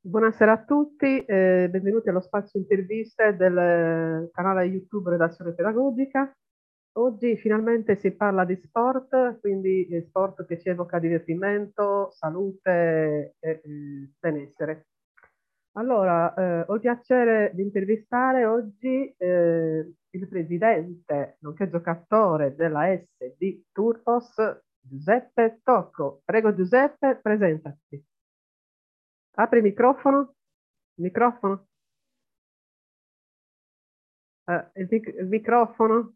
Buonasera a tutti, eh, benvenuti allo spazio interviste del canale YouTube Redazione Pedagogica. Oggi finalmente si parla di sport, quindi sport che ci evoca divertimento, salute e eh, benessere. Allora, eh, ho il piacere di intervistare oggi eh, il presidente, nonché giocatore della S di Turpos, Giuseppe Tocco. Prego Giuseppe, presentati. Apri il microfono. Microfono. Uh, il, mic il microfono.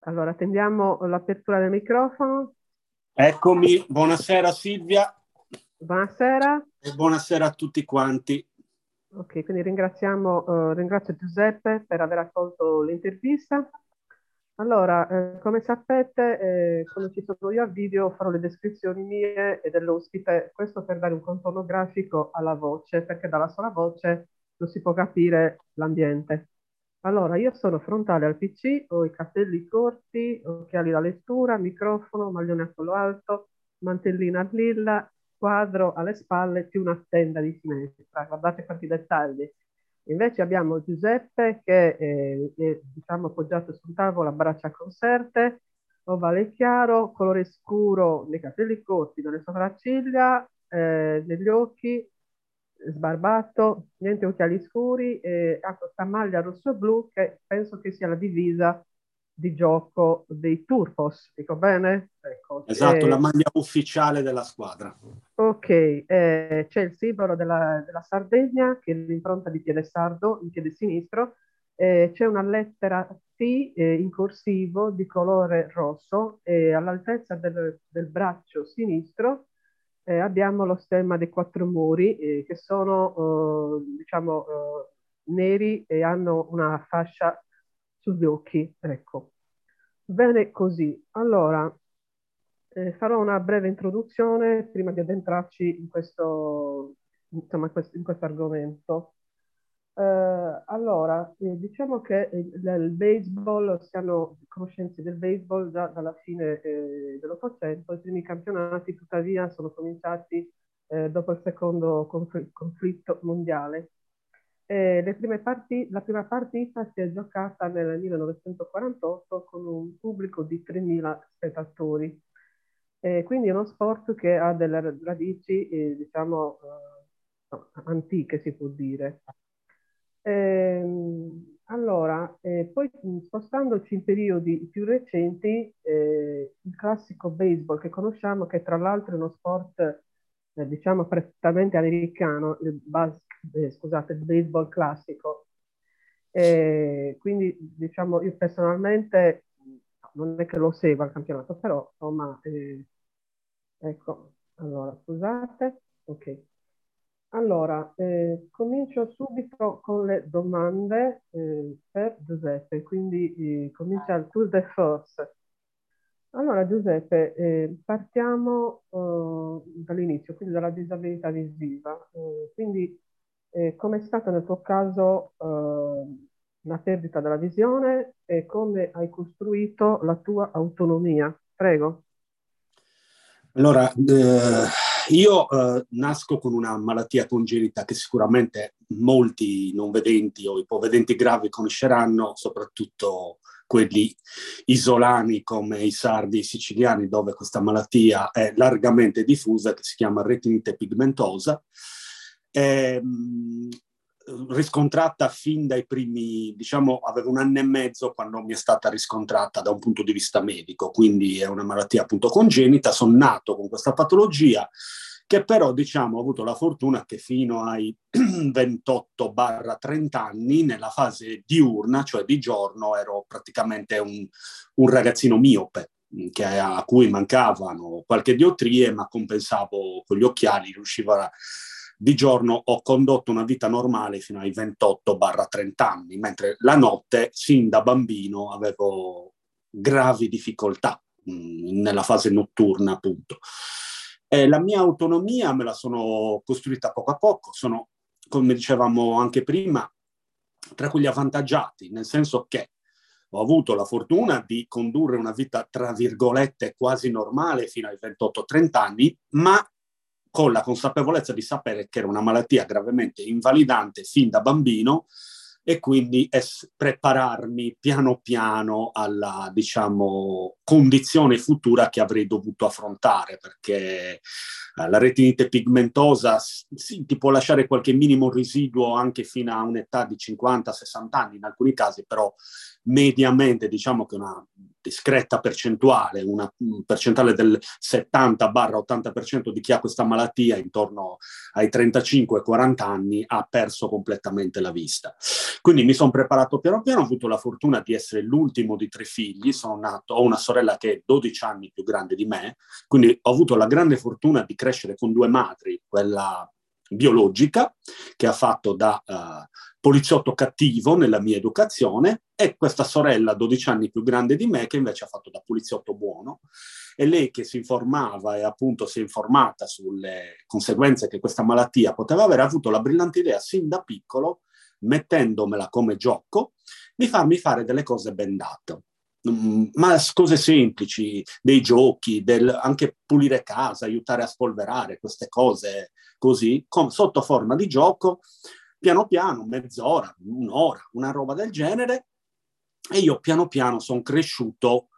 Allora, attendiamo l'apertura del microfono. Eccomi, buonasera Silvia. Buonasera. E buonasera a tutti quanti. Ok, quindi ringraziamo, uh, ringrazio Giuseppe per aver accolto l'intervista. Allora, eh, come sapete, eh, quando ci sono io a video farò le descrizioni mie e dell'ospite, questo per dare un contorno grafico alla voce, perché dalla sola voce non si può capire l'ambiente. Allora, io sono frontale al PC, ho i capelli corti, occhiali da lettura, microfono, maglione a collo alto, mantellina lilla, quadro alle spalle più una tenda di sinistra. Guardate quanti dettagli. Invece abbiamo Giuseppe che eh, è diciamo, appoggiato sul tavolo a braccia conserte, ovale chiaro, colore scuro nei capelli corti, nelle sopracciglia, eh, negli occhi, sbarbato, niente occhiali scuri, e ha questa maglia rosso-blu che penso che sia la divisa di gioco dei Turpos, dico bene? Ecco, esatto, eh, la maglia ufficiale della squadra. Ok, eh, c'è il simbolo della, della, Sardegna, che è l'impronta di piede sardo, in piede sinistro, eh, c'è una lettera T eh, in corsivo di colore rosso e all'altezza del, del braccio sinistro eh, abbiamo lo stemma dei quattro muri eh, che sono, diciamo, neri e hanno una fascia occhi, ecco. Bene così. Allora, eh, farò una breve introduzione prima di addentrarci in questo, insomma, in questo argomento. Uh, allora, eh, diciamo che il, il, baseball, si hanno conoscenze del baseball già dalla fine eh, dell'Ottocento, i primi campionati tuttavia sono cominciati eh, dopo il secondo confl conflitto mondiale parti la prima partita si è giocata nel 1948 con un pubblico di 3.000 spettatori. Eh, quindi è uno sport che ha delle radici, eh, diciamo, eh, antiche, si può dire. Ehm, allora, eh, poi spostandoci in periodi più recenti, eh, il classico baseball che conosciamo, che tra l'altro è uno sport eh, diciamo prettamente americano, il, bas- eh, scusate, il baseball classico. E quindi diciamo io personalmente non è che lo segua il campionato, però insomma, eh, ecco, allora scusate, ok. Allora, eh, comincio subito con le domande eh, per Giuseppe, quindi eh, comincia il tour de force. Allora Giuseppe, eh, partiamo uh, dall'inizio, quindi dalla disabilità visiva. Uh, quindi eh, come è stata nel tuo caso uh, la perdita della visione e come hai costruito la tua autonomia? Prego. Allora, eh, io eh, nasco con una malattia congenita che sicuramente molti non vedenti o ipovedenti gravi conosceranno, soprattutto quelli isolani come i sardi e i siciliani, dove questa malattia è largamente diffusa, che si chiama retinite pigmentosa. Mh, riscontrata fin dai primi, diciamo, avevo un anno e mezzo quando mi è stata riscontrata da un punto di vista medico, quindi è una malattia appunto congenita, sono nato con questa patologia che però diciamo ho avuto la fortuna che fino ai 28-30 anni nella fase diurna, cioè di giorno, ero praticamente un, un ragazzino miope mm, che, a cui mancavano qualche diottrie ma compensavo con gli occhiali, riuscivo a di giorno ho condotto una vita normale fino ai 28-30 anni, mentre la notte, sin da bambino, avevo gravi difficoltà mh, mm, nella fase notturna, appunto. Eh, la mia autonomia me la sono costruita poco a poco, sono, come dicevamo anche prima, tra quelli avvantaggiati, nel senso che ho avuto la fortuna di condurre una vita, tra virgolette, quasi normale fino ai 28-30 anni, ma con la consapevolezza di sapere che era una malattia gravemente invalidante fin da bambino e quindi es- prepararmi piano piano alla, diciamo, condizione futura che avrei dovuto affrontare, perché la retinite pigmentosa sì, ti può lasciare qualche minimo residuo anche fino a un'età di 50-60 anni in alcuni casi, però mediamente diciamo che una discreta percentuale, una percentuale del 70-80% di chi ha questa malattia intorno ai 35-40 anni ha perso completamente la vista. Quindi mi sono preparato piano piano, ho avuto la fortuna di essere l'ultimo di tre figli, sono nato, ho una sorella che è 12 anni più grande di me, quindi ho avuto la grande fortuna di crescere con due madri, quella biologica che ha fatto da uh, poliziotto cattivo nella mia educazione e questa sorella 12 anni più grande di me che invece ha fatto da poliziotto buono. E lei che si informava e appunto si è informata sulle conseguenze che questa malattia poteva avere. Ha avuto la brillante idea sin da piccolo mettendomela come gioco di farmi fare delle cose bendate ma cose semplici, dei giochi, del, anche pulire casa, aiutare a spolverare queste cose così, con, sotto forma di gioco, piano piano, mezz'ora, un'ora, una roba del genere, e io piano piano sono cresciuto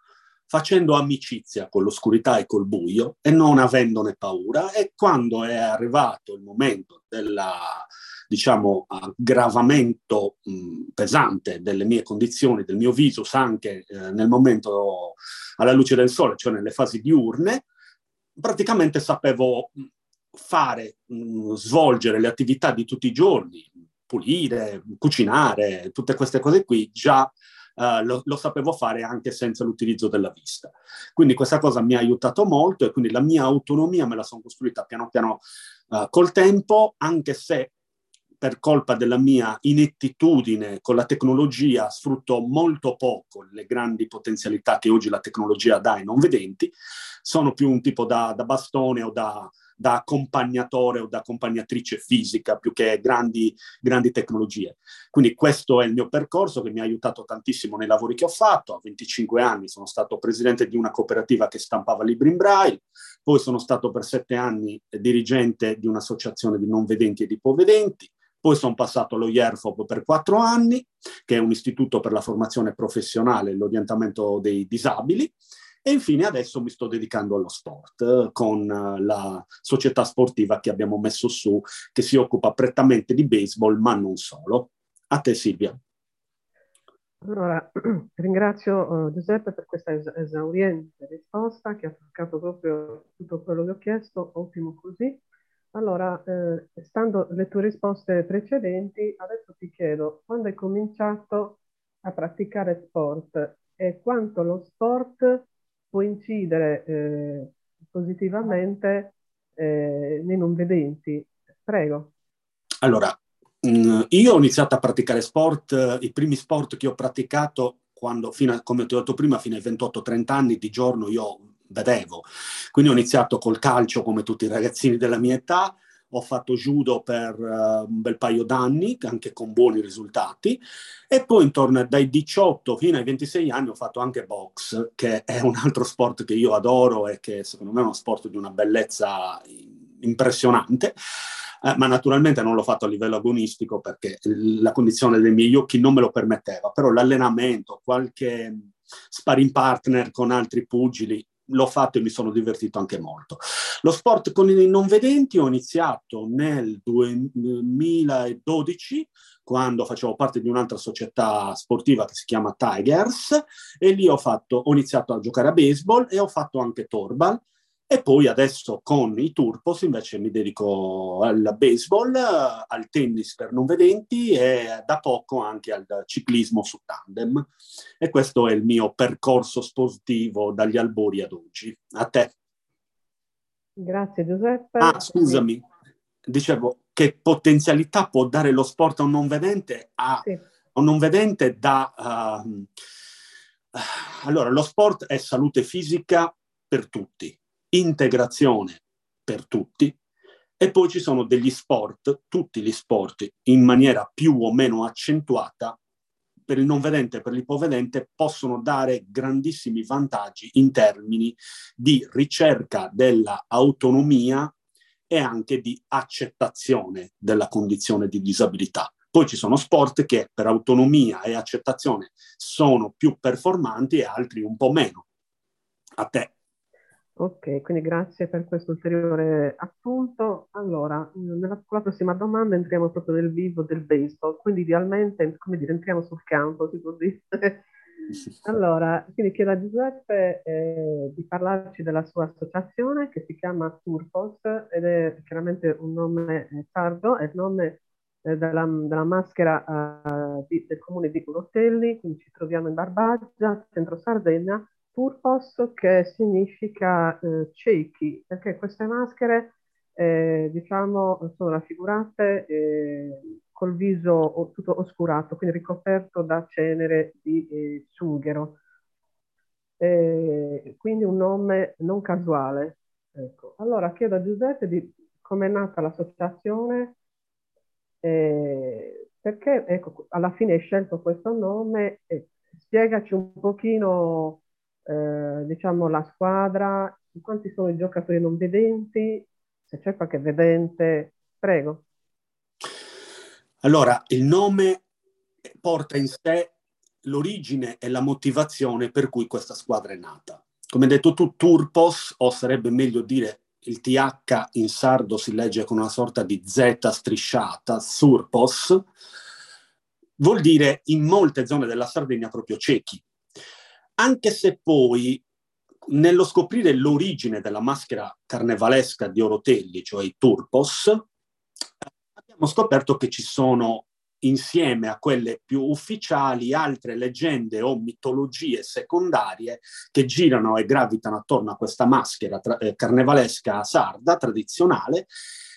facendo amicizia con l'oscurità e col buio e non avendone paura e quando è arrivato il momento della diciamo aggravamento mh, pesante delle mie condizioni, del mio visus anche eh, nel momento alla luce del sole, cioè nelle fasi diurne, praticamente sapevo fare, mh, svolgere le attività di tutti i giorni, pulire, cucinare, tutte queste cose qui, già Uh, lo, lo, sapevo fare anche senza l'utilizzo della vista. Quindi questa cosa mi ha aiutato molto e quindi la mia autonomia me la sono costruita piano piano uh, col tempo, anche se per colpa della mia inettitudine con la tecnologia sfrutto molto poco le grandi potenzialità che oggi la tecnologia dà ai non vedenti, sono più un tipo da, da bastone o da, da accompagnatore o da accompagnatrice fisica più che grandi, grandi tecnologie. Quindi questo è il mio percorso che mi ha aiutato tantissimo nei lavori che ho fatto. A 25 anni sono stato presidente di una cooperativa che stampava libri in braille, poi sono stato per sette anni dirigente di un'associazione di non vedenti e di ipovedenti, poi sono passato allo IERFOP per quattro anni, che è un istituto per la formazione professionale e l'orientamento dei disabili, e infine adesso mi sto dedicando allo sport eh, con eh, la società sportiva che abbiamo messo su, che si occupa prettamente di baseball, ma non solo. A te Silvia. Allora, ringrazio uh, Giuseppe per questa es- esauriente risposta che ha toccato proprio tutto quello che ho chiesto, ottimo così. Allora, eh, stando le tue risposte precedenti, adesso ti chiedo quando hai cominciato a praticare sport e quanto lo sport può incidere eh, positivamente eh, nei non vedenti. Prego. Allora, mm, io ho iniziato a praticare sport, eh, i primi sport che ho praticato quando, a, come ti ho detto prima, fino ai 28-30 anni di giorno io vedevo. Quindi ho iniziato col calcio come tutti i ragazzini della mia età, ho fatto judo per uh, un bel paio d'anni, anche con buoni risultati, e poi intorno dai 18 fino ai 26 anni ho fatto anche box, che è un altro sport che io adoro e che secondo me è uno sport di una bellezza impressionante. Eh, ma naturalmente non l'ho fatto a livello agonistico perché la condizione dei miei occhi non me lo permetteva, però l'allenamento, qualche sparring partner con altri pugili l'ho fatto e mi sono divertito anche molto. Lo sport con i non vedenti ho iniziato nel 2012 quando facevo parte di un'altra società sportiva che si chiama Tigers e lì ho, fatto, ho iniziato a giocare a baseball e ho fatto anche torbal e poi adesso con i Turpos invece mi dedico al baseball, al tennis per non vedenti e da poco anche al ciclismo su tandem. E questo è il mio percorso sportivo dagli albori ad oggi. A te. Grazie Giuseppe. Ah, scusami, dicevo che potenzialità può dare lo sport a un non vedente? A, sì. un non vedente da... Uh, allora, lo sport è salute fisica per tutti integrazione per tutti e poi ci sono degli sport, tutti gli sport in maniera più o meno accentuata per il non vedente e per l'ipovedente possono dare grandissimi vantaggi in termini di ricerca dell'autonomia e anche di accettazione della condizione di disabilità. Poi ci sono sport che per autonomia e accettazione sono più performanti e altri un po' meno. A te. Ok, quindi grazie per questo ulteriore appunto. Allora, nella, con la prossima domanda entriamo proprio nel vivo del baseball, quindi idealmente, come dire, entriamo sul campo, si può dire. allora, quindi chiedo a Giuseppe eh, di parlarci della sua associazione che si chiama Turpos ed è chiaramente un nome eh, sardo, è il nome eh, della, della, maschera eh, di, del comune di Curotelli, quindi ci troviamo in Barbaggia, centro Sardegna, Purpos che significa eh, ciechi, perché queste maschere eh, diciamo sono raffigurate eh, col viso tutto oscurato, quindi ricoperto da cenere di eh, sughero. quindi un nome non casuale. Ecco. Allora chiedo a Giuseppe di come è nata l'associazione, eh, perché ecco, alla fine hai scelto questo nome e spiegaci un pochino eh, diciamo, la squadra, quanti sono i giocatori non vedenti, se c'è qualche vedente, prego. Allora, il nome porta in sé l'origine e la motivazione per cui questa squadra è nata. Come hai detto tu, Turpos, o sarebbe meglio dire il TH in sardo si legge con una sorta di Z strisciata, Surpos, vuol dire in molte zone della Sardegna proprio ciechi anche se poi nello scoprire l'origine della maschera carnevalesca di Orotelli, cioè i Turpos, abbiamo scoperto che ci sono insieme a quelle più ufficiali altre leggende o mitologie secondarie che girano e gravitano attorno a questa maschera tra- eh, carnevalesca sarda tradizionale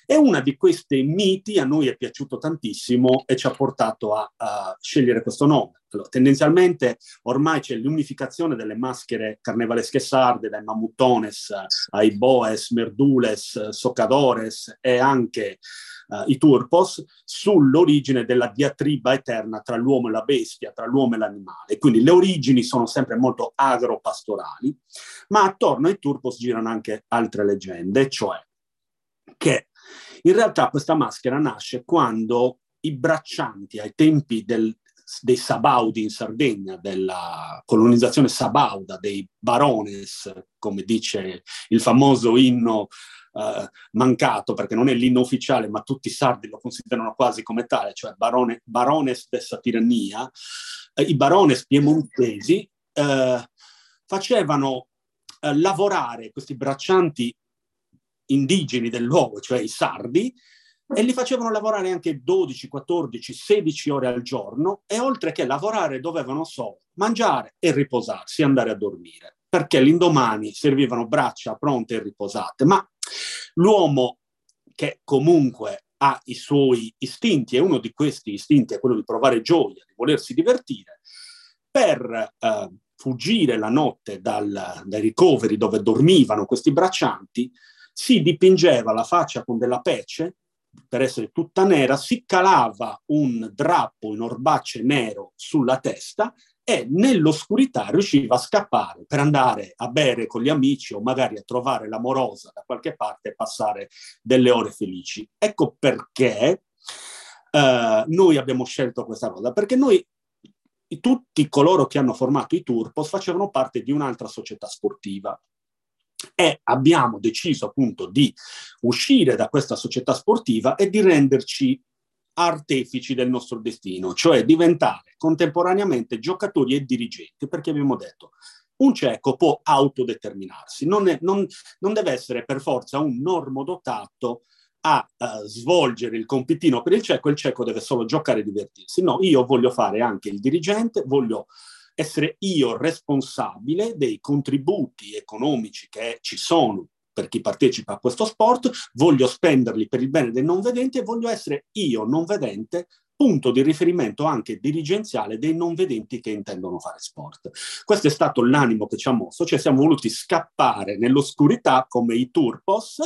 e una di questi miti a noi è piaciuto tantissimo e ci ha portato a, a scegliere questo nome. Allora, tendenzialmente ormai c'è l'unificazione delle maschere carnevalesche sarde, dai mammutones ai boes, merdules, socadores e anche uh, i turpos, sull'origine della diatriba eterna tra l'uomo e la bestia, tra l'uomo e l'animale. Quindi le origini sono sempre molto agropastorali, ma attorno ai turpos girano anche altre leggende, cioè che in realtà questa maschera nasce quando i braccianti ai tempi del, dei Sabaudi in Sardegna, della colonizzazione sabauda, dei barones, come dice il famoso inno Uh, mancato perché non è l'inno ufficiale, ma tutti i sardi lo considerano quasi come tale, cioè barone, barones dessa tirannia, uh, i barones piemontesi uh, facevano lavorare questi braccianti indigeni del luogo, cioè i sardi, e li facevano lavorare anche 12, 14, 16 ore al giorno e oltre che lavorare dovevano solo mangiare e riposarsi, andare a dormire, perché l'indomani servivano braccia pronte e riposate. Ma l'uomo che comunque ha i suoi istinti e uno di questi istinti è quello di provare gioia, di volersi divertire, per eh, fuggire la notte dal, dai ricoveri dove dormivano questi braccianti, si dipingeva la faccia con della pece per essere tutta nera, si calava un drappo in orbacce nero sulla testa e nell'oscurità riusciva a scappare per andare a bere con gli amici o magari a trovare l'amorosa da qualche parte e passare delle ore felici. Ecco perché eh, noi abbiamo scelto questa cosa, perché noi tutti coloro che hanno formato i Turpos facevano parte di un'altra società sportiva e abbiamo deciso appunto di uscire da questa società sportiva e di renderci artefici del nostro destino, cioè diventare contemporaneamente giocatori e dirigenti, perché abbiamo detto un cieco può autodeterminarsi, non, è, non, non deve essere per forza un normodotato a uh, svolgere il compitino per il cieco, il cieco deve solo giocare e divertirsi. No, io voglio fare anche il dirigente, voglio essere io responsabile dei contributi economici che ci sono per chi partecipa a questo sport, voglio spenderli per il bene dei non vedenti e voglio essere io non vedente punto di riferimento anche dirigenziale dei non vedenti che intendono fare sport. Questo è stato l'animo che ci ha mosso, cioè siamo voluti scappare nell'oscurità come i turpos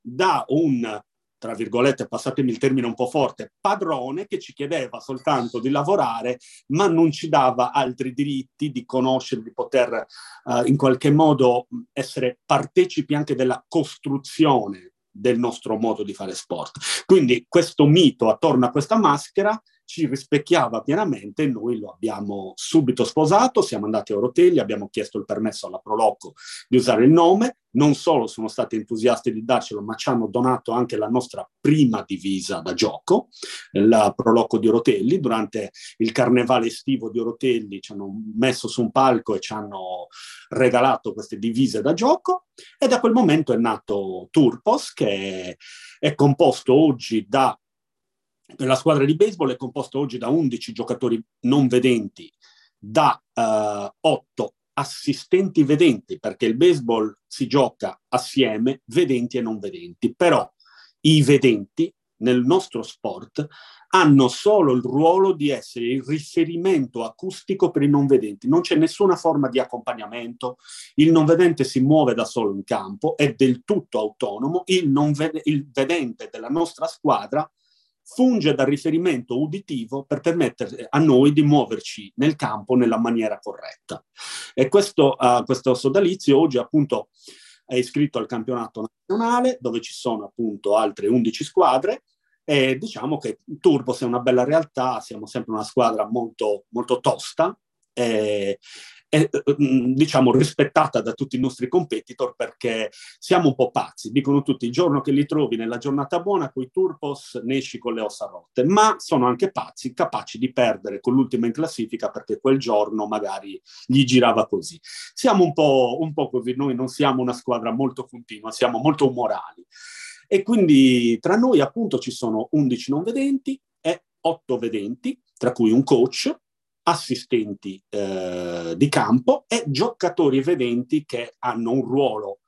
da un tra virgolette, passatemi il termine un po' forte, padrone che ci chiedeva soltanto di lavorare, ma non ci dava altri diritti di conoscere, di poter uh, in qualche modo essere partecipi anche della costruzione del nostro modo di fare sport. Quindi questo mito attorno a questa maschera ci rispecchiava pienamente e noi lo abbiamo subito sposato, siamo andati a Orotelli, abbiamo chiesto il permesso alla Proloco di usare il nome, non solo sono stati entusiasti di darcelo, ma ci hanno donato anche la nostra prima divisa da gioco, la Proloco di Orotelli, durante il carnevale estivo di Orotelli ci hanno messo su un palco e ci hanno regalato queste divise da gioco. E da quel momento è nato Turpos che è composto oggi da la squadra di baseball è composta oggi da 11 giocatori non vedenti, da uh, 8 assistenti vedenti, perché il baseball si gioca assieme, vedenti e non vedenti. Però i vedenti nel nostro sport hanno solo il ruolo di essere il riferimento acustico per i non vedenti. Non c'è nessuna forma di accompagnamento, il non vedente si muove da solo in campo, è del tutto autonomo, il, ved- il vedente della nostra squadra funge da riferimento uditivo per permettere a noi di muoverci nel campo nella maniera corretta. E questo, uh, questo sodalizio oggi appunto è iscritto al campionato nazionale dove ci sono appunto altre 11 squadre e diciamo che Turbo sia una bella realtà, siamo sempre una squadra molto, molto tosta è mm, diciamo rispettata da tutti i nostri competitor perché siamo un po' pazzi. Dicono tutti il giorno che li trovi nella giornata buona con i turpos ne esci con le ossa rotte, ma sono anche pazzi, capaci di perdere con l'ultima in classifica perché quel giorno magari gli girava così. Siamo un po', un po' così, noi non siamo una squadra molto continua, siamo molto umorali. E quindi tra noi appunto ci sono 11 non vedenti e 8 vedenti, tra cui un coach assistenti eh, di campo e giocatori vedenti che hanno un ruolo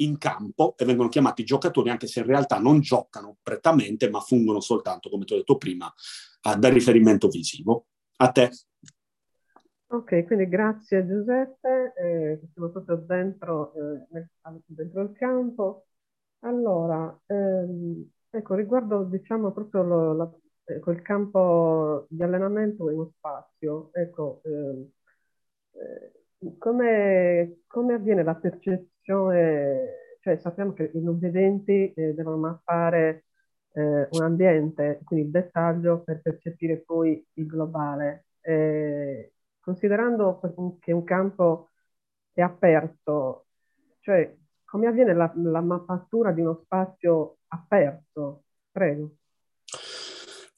in campo e vengono chiamati giocatori anche se in realtà non giocano prettamente ma fungono soltanto, come ti ho detto prima, a, da riferimento visivo. A te. Ok, quindi grazie Giuseppe, eh, siamo proprio dentro, eh, dentro il campo. Allora, ehm, ecco, riguardo diciamo proprio lo, la, ecco, il campo di allenamento è uno spazio. Ecco, eh, eh, come, come, avviene la percezione? Cioè, sappiamo che i non vedenti eh, devono mappare eh, un ambiente, quindi il dettaglio per percepire poi il globale. considerando che un campo è aperto, cioè come avviene la, la mappatura di uno spazio aperto? Prego.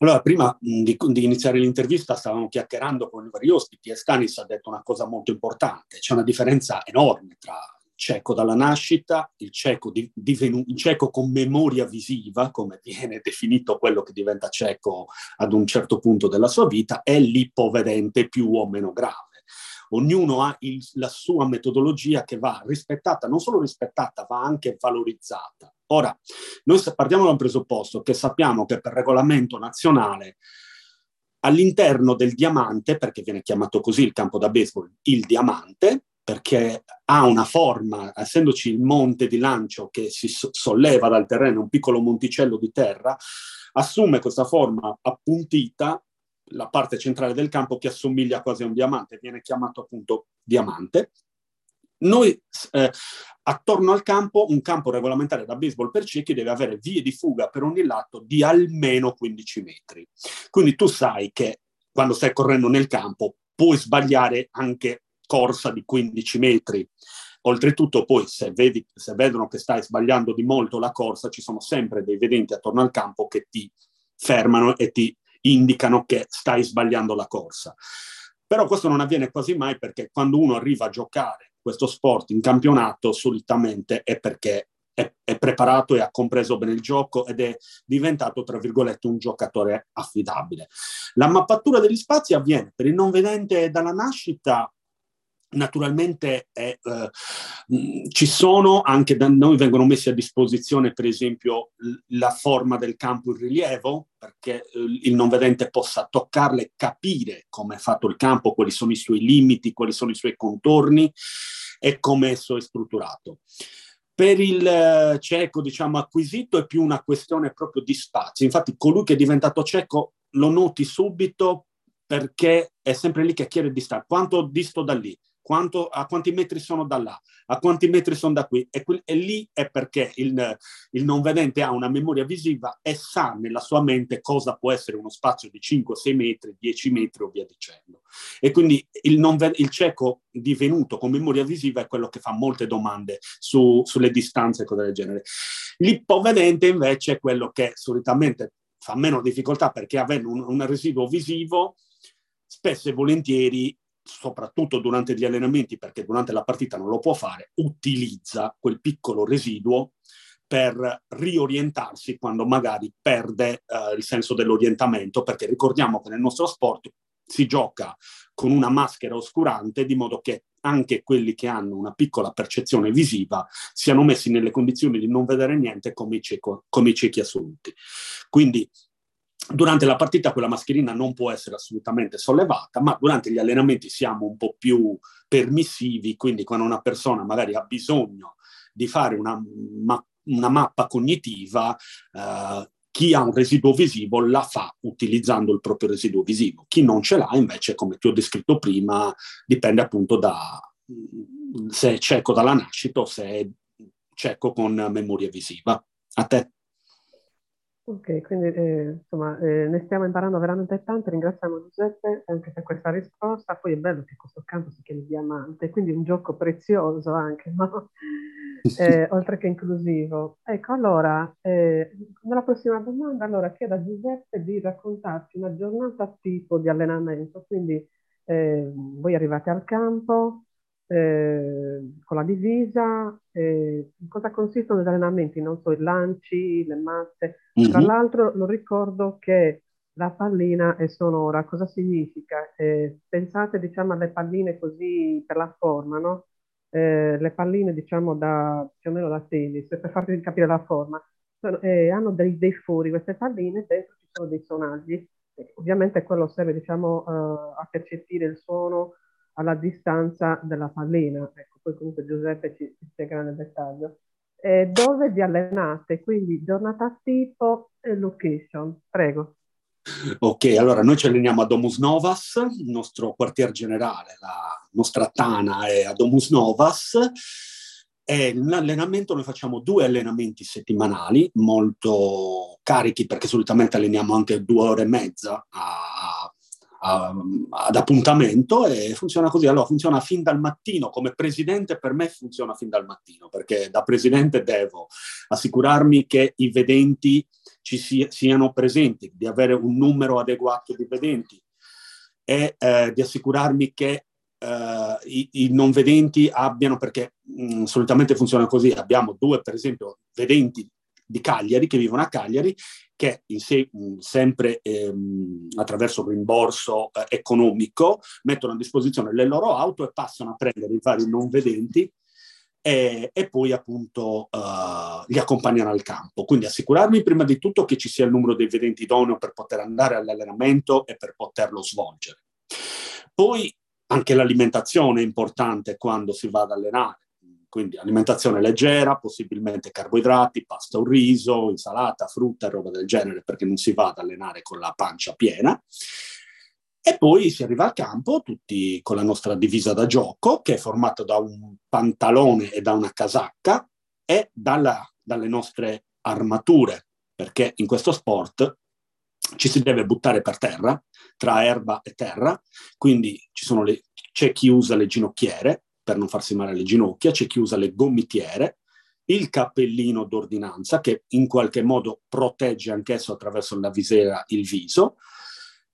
Allora, prima di, di, iniziare l'intervista stavamo chiacchierando con i vari ospiti e Stanis ha detto una cosa molto importante. C'è una differenza enorme tra il cieco dalla nascita, il cieco, di, divenu, il cieco con memoria visiva, come viene definito quello che diventa cieco ad un certo punto della sua vita, e l'ipovedente più o meno grave ognuno ha il, la sua metodologia che va rispettata, non solo rispettata, va anche valorizzata. Ora, noi partiamo da un presupposto che sappiamo che per regolamento nazionale all'interno del diamante, perché viene chiamato così il campo da baseball, il diamante, perché ha una forma, essendoci il monte di lancio che si solleva dal terreno, un piccolo monticello di terra, assume questa forma appuntita la parte centrale del campo che assomiglia quasi a un diamante, viene chiamato appunto diamante. Noi eh, attorno al campo, un campo regolamentare da baseball per ciechi deve avere vie di fuga per ogni lato di almeno 15 metri. Quindi tu sai che quando stai correndo nel campo puoi sbagliare anche corsa di 15 metri. Oltretutto, poi, se, vedi, se vedono che stai sbagliando di molto la corsa, ci sono sempre dei vedenti attorno al campo che ti fermano e ti indicano che stai sbagliando la corsa. Però questo non avviene quasi mai perché quando uno arriva a giocare questo sport in campionato solitamente è perché è, è, preparato e ha compreso bene il gioco ed è diventato, tra virgolette, un giocatore affidabile. La mappatura degli spazi avviene per il non vedente dalla nascita Naturalmente eh, eh, ci sono anche da noi vengono messi a disposizione per esempio la forma del campo in rilievo perché eh, il non vedente possa toccarle capire come è fatto il campo, quali sono i suoi limiti, quali sono i suoi contorni e come esso è strutturato. Per il eh, cieco, diciamo, acquisito è più una questione proprio di spazio. Infatti, colui che è diventato cieco lo noti subito perché è sempre lì che chiede di stare. Quanto disto da lì? Quanto, a quanti metri sono da là, a quanti metri sono da qui. E, e lì è perché il, il, non vedente ha una memoria visiva e sa nella sua mente cosa può essere uno spazio di 5-6 metri, 10 metri o via dicendo. E quindi il, non, il cieco divenuto con memoria visiva è quello che fa molte domande su, sulle distanze e cose del genere. L'ipovedente invece è quello che solitamente fa meno difficoltà perché avendo un, un residuo visivo spesso e volentieri soprattutto durante gli allenamenti, perché durante la partita non lo può fare, utilizza quel piccolo residuo per riorientarsi quando magari perde eh, il senso dell'orientamento, perché ricordiamo che nel nostro sport si gioca con una maschera oscurante, di modo che anche quelli che hanno una piccola percezione visiva siano messi nelle condizioni di non vedere niente come i, ciechi assoluti. Quindi Durante la partita quella mascherina non può essere assolutamente sollevata, ma durante gli allenamenti siamo un po' più permissivi, quindi quando una persona magari ha bisogno di fare una, ma, una mappa cognitiva, eh, chi ha un residuo visivo la fa utilizzando il proprio residuo visivo. Chi non ce l'ha invece, come ti ho descritto prima, dipende appunto da se è cieco dalla nascita o se è cieco con memoria visiva. A te. Ok, quindi eh, insomma eh, ne stiamo imparando veramente tanto, ringraziamo Giuseppe anche per questa risposta, poi è bello che questo campo si chiami diamante, quindi un gioco prezioso anche, no? eh, oltre che inclusivo. Ecco, allora, eh, nella prossima domanda, allora chiedo a Giuseppe di raccontarci una giornata tipo di allenamento, quindi eh, voi arrivate al campo, eh, con la divisa, eh, cosa consistono gli allenamenti, non so, i lanci, le mazze. Mm-hmm. Tra l'altro non ricordo che la pallina è sonora, cosa significa? Eh, pensate diciamo alle palline così per la forma, no? Eh, le palline diciamo da più o meno da tennis, per farvi capire la forma, sono, eh, hanno dei, dei fori, queste palline, dentro ci sono dei sonaggi, ovviamente quello serve diciamo uh, a percepire il suono alla distanza della pallina. Ecco, poi comunque Giuseppe ci, ci spiegherà nel dettaglio. Eh, dove vi allenate? Quindi giornata tipo e location. Prego. Ok, allora noi ci alleniamo a Domus Novas, il nostro quartier generale, la nostra tana è a Domus Novas. E l'allenamento noi facciamo due allenamenti settimanali molto carichi perché solitamente alleniamo anche due ore e mezza a, ad appuntamento e funziona così. Allora funziona fin dal mattino, come presidente per me funziona fin dal mattino, perché da presidente devo assicurarmi che i vedenti ci si, siano presenti, di avere un numero adeguato di vedenti e eh, di assicurarmi che Uh, i, i, non vedenti abbiano, perché mh, mm, solitamente funziona così, abbiamo due per esempio vedenti di Cagliari, che vivono a Cagliari, che in sé, mh, sempre ehm, attraverso rimborso eh, economico mettono a disposizione le loro auto e passano a prendere i vari non vedenti e, e poi appunto uh, li accompagnano al campo. Quindi assicurarmi prima di tutto che ci sia il numero dei vedenti idoneo per poter andare all'allenamento e per poterlo svolgere. Poi anche l'alimentazione è importante quando si va ad allenare quindi alimentazione leggera, possibilmente carboidrati, pasta o riso, insalata, frutta e roba del genere, perché non si va ad allenare con la pancia piena. E poi si arriva al campo tutti con la nostra divisa da gioco, che è formata da un pantalone e da una casacca, e dalla, dalle nostre armature, perché in questo sport ci si deve buttare per terra, tra erba e terra, quindi le, c'è chi usa le ginocchiere, per non farsi male alle ginocchia, c'è chi le gomitiere, il cappellino d'ordinanza che in qualche modo protegge anch'esso attraverso la visera il viso,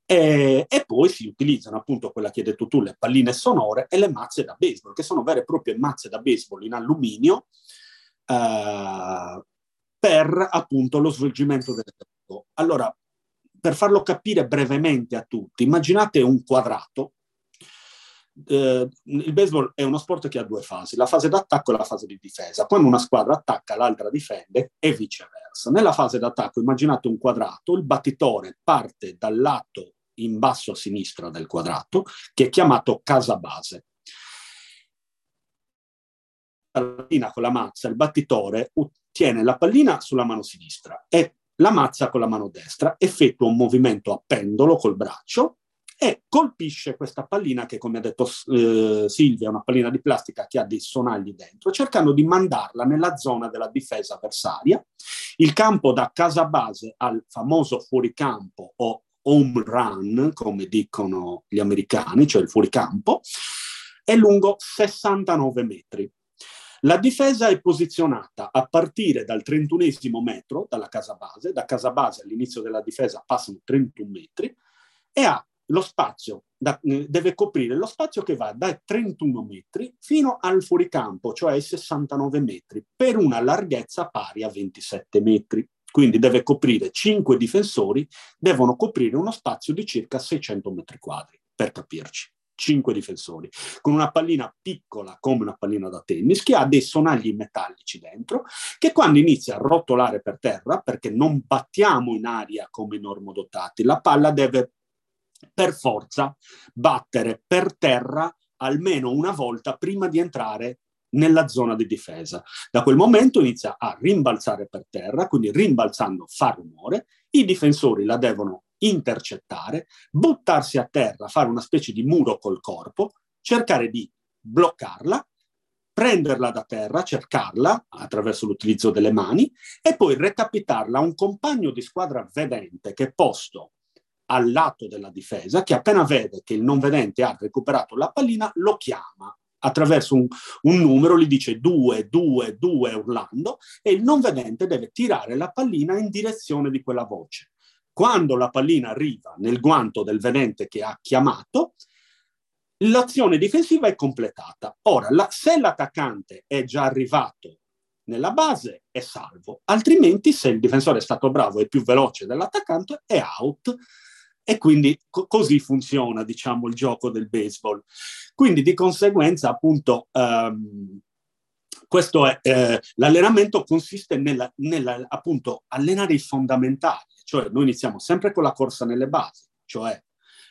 e, e, poi si utilizzano appunto quella che hai detto tu, le palline sonore e le mazze da baseball, che sono vere e proprie mazze da baseball in alluminio eh, per appunto lo svolgimento del gioco. Allora, per farlo capire brevemente a tutti, immaginate un quadrato eh, il baseball è uno sport che ha due fasi, la fase d'attacco e la fase di difesa. Quando una squadra attacca, l'altra difende e viceversa. Nella fase d'attacco immaginate un quadrato, il battitore parte dal lato in basso a sinistra del quadrato, che è chiamato casa base. pallina con la mazza, il battitore tiene la pallina sulla mano sinistra e la mazza con la mano destra, effettua un movimento a pendolo col braccio e colpisce questa pallina che, come ha detto eh, Silvia, è una pallina di plastica che ha dei sonagli dentro, cercando di mandarla nella zona della difesa avversaria. Il campo da casa base al famoso fuoricampo o home run, come dicono gli americani, cioè il fuoricampo, è lungo 69 metri. La difesa è posizionata a partire dal 31 metro dalla casa base, da casa base all'inizio della difesa passano 31 metri e ha lo spazio, da, eh, deve coprire lo spazio che va dai 31 metri fino al fuoricampo, cioè ai 69 metri, per una larghezza pari a 27 metri. Quindi deve coprire 5 difensori, devono coprire uno spazio di circa 600 metri quadri, per capirci. 5 difensori, con una pallina piccola come una pallina da tennis che ha dei sonagli metallici dentro, che quando inizia a rotolare per terra, perché non battiamo in aria come normodotati, la palla deve per forza battere per terra almeno una volta prima di entrare nella zona di difesa. Da quel momento inizia a rimbalzare per terra, quindi rimbalzando fa rumore, i difensori la devono intercettare, buttarsi a terra, fare una specie di muro col corpo, cercare di bloccarla, prenderla da terra, cercarla attraverso l'utilizzo delle mani e poi recapitarla a un compagno di squadra vedente che è posto al lato della difesa, che appena vede che il non vedente ha recuperato la pallina, lo chiama attraverso un, un numero, gli dice 2, 2, 2 urlando e il non vedente deve tirare la pallina in direzione di quella voce. Quando la pallina arriva nel guanto del vedente che ha chiamato, l'azione difensiva è completata. Ora, la, se l'attaccante è già arrivato nella base, è salvo, altrimenti se il difensore è stato bravo e più veloce dell'attaccante, è out. E quindi co- così funziona, diciamo, il gioco del baseball. Quindi di conseguenza, appunto, um, questo è, eh, l'allenamento consiste appunto, allenare i fondamentali, cioè noi iniziamo sempre con la corsa nelle basi, cioè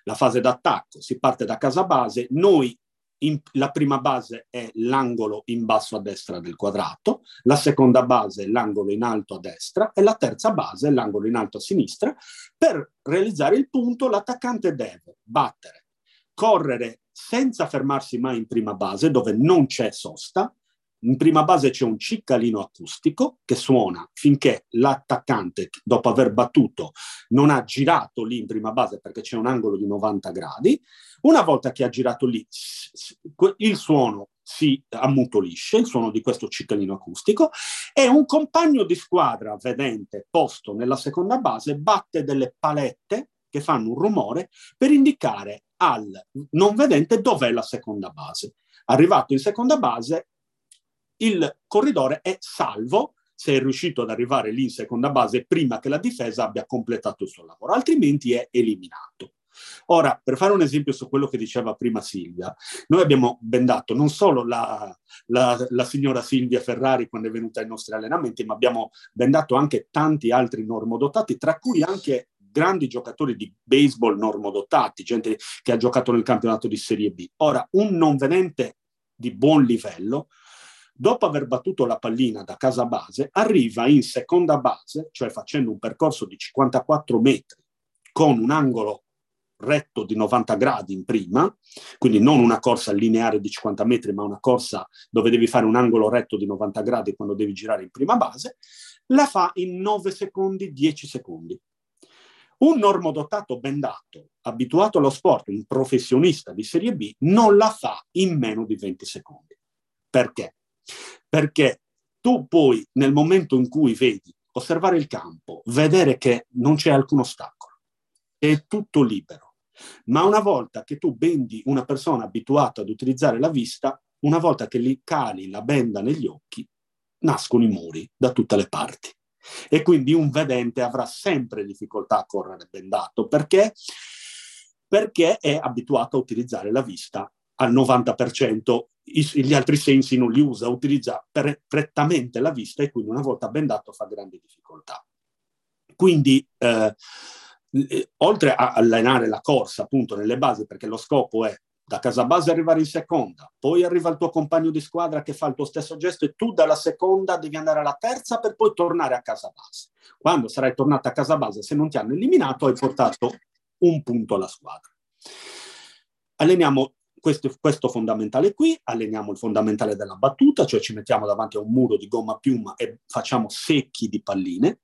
la fase d'attacco, si parte da casa base, noi in, la prima base è l'angolo in basso a destra del quadrato, la seconda base è l'angolo in alto a destra e la terza base è l'angolo in alto a sinistra. Per realizzare il punto l'attaccante deve battere, correre senza fermarsi mai in prima base dove non c'è sosta, in prima base c'è un ciccalino acustico che suona finché l'attaccante, dopo aver battuto, non ha girato lì in prima base perché c'è un angolo di 90 gradi. Una volta che ha girato lì, il suono si ammutolisce, il suono di questo ciccalino acustico, e un compagno di squadra vedente posto nella seconda base batte delle palette che fanno un rumore per indicare al non vedente dov'è la seconda base. Arrivato in seconda base, il corridore è salvo se è riuscito ad arrivare lì in seconda base prima che la difesa abbia completato il suo lavoro, altrimenti è eliminato. Ora, per fare un esempio su quello che diceva prima Silvia, noi abbiamo bendato non solo la, la, la, signora Silvia Ferrari quando è venuta ai nostri allenamenti, ma abbiamo bendato anche tanti altri normodotati, tra cui anche grandi giocatori di baseball normodotati, gente che ha giocato nel campionato di Serie B. Ora, un non venente di buon livello dopo aver battuto la pallina da casa base, arriva in seconda base, cioè facendo un percorso di 54 metri con un angolo retto di 90 gradi in prima, quindi non una corsa lineare di 50 metri, ma una corsa dove devi fare un angolo retto di 90 gradi quando devi girare in prima base, la fa in 9 secondi, 10 secondi. Un normodotato bendato, abituato allo sport, un professionista di Serie B, non la fa in meno di 20 secondi. Perché? Perché tu puoi, nel momento in cui vedi, osservare il campo, vedere che non c'è alcun ostacolo, è tutto libero. Ma una volta che tu bendi una persona abituata ad utilizzare la vista, una volta che gli cali la benda negli occhi, nascono i muri da tutte le parti. E quindi un vedente avrà sempre difficoltà a correre bendato perché, perché è abituato a utilizzare la vista al 90% gli altri sensi non li usa, utilizza prettamente la vista e quindi una volta bendato fa grandi difficoltà. Quindi, eh, eh, oltre a allenare la corsa appunto nelle basi, perché lo scopo è da casa base arrivare in seconda, poi arriva il tuo compagno di squadra che fa il tuo stesso gesto e tu dalla seconda devi andare alla terza per poi tornare a casa base. Quando sarai tornato a casa base, se non ti hanno eliminato, hai portato un punto alla squadra. Alleniamo questo, questo, fondamentale qui, alleniamo il fondamentale della battuta, cioè ci mettiamo davanti a un muro di gomma piuma e facciamo secchi di palline,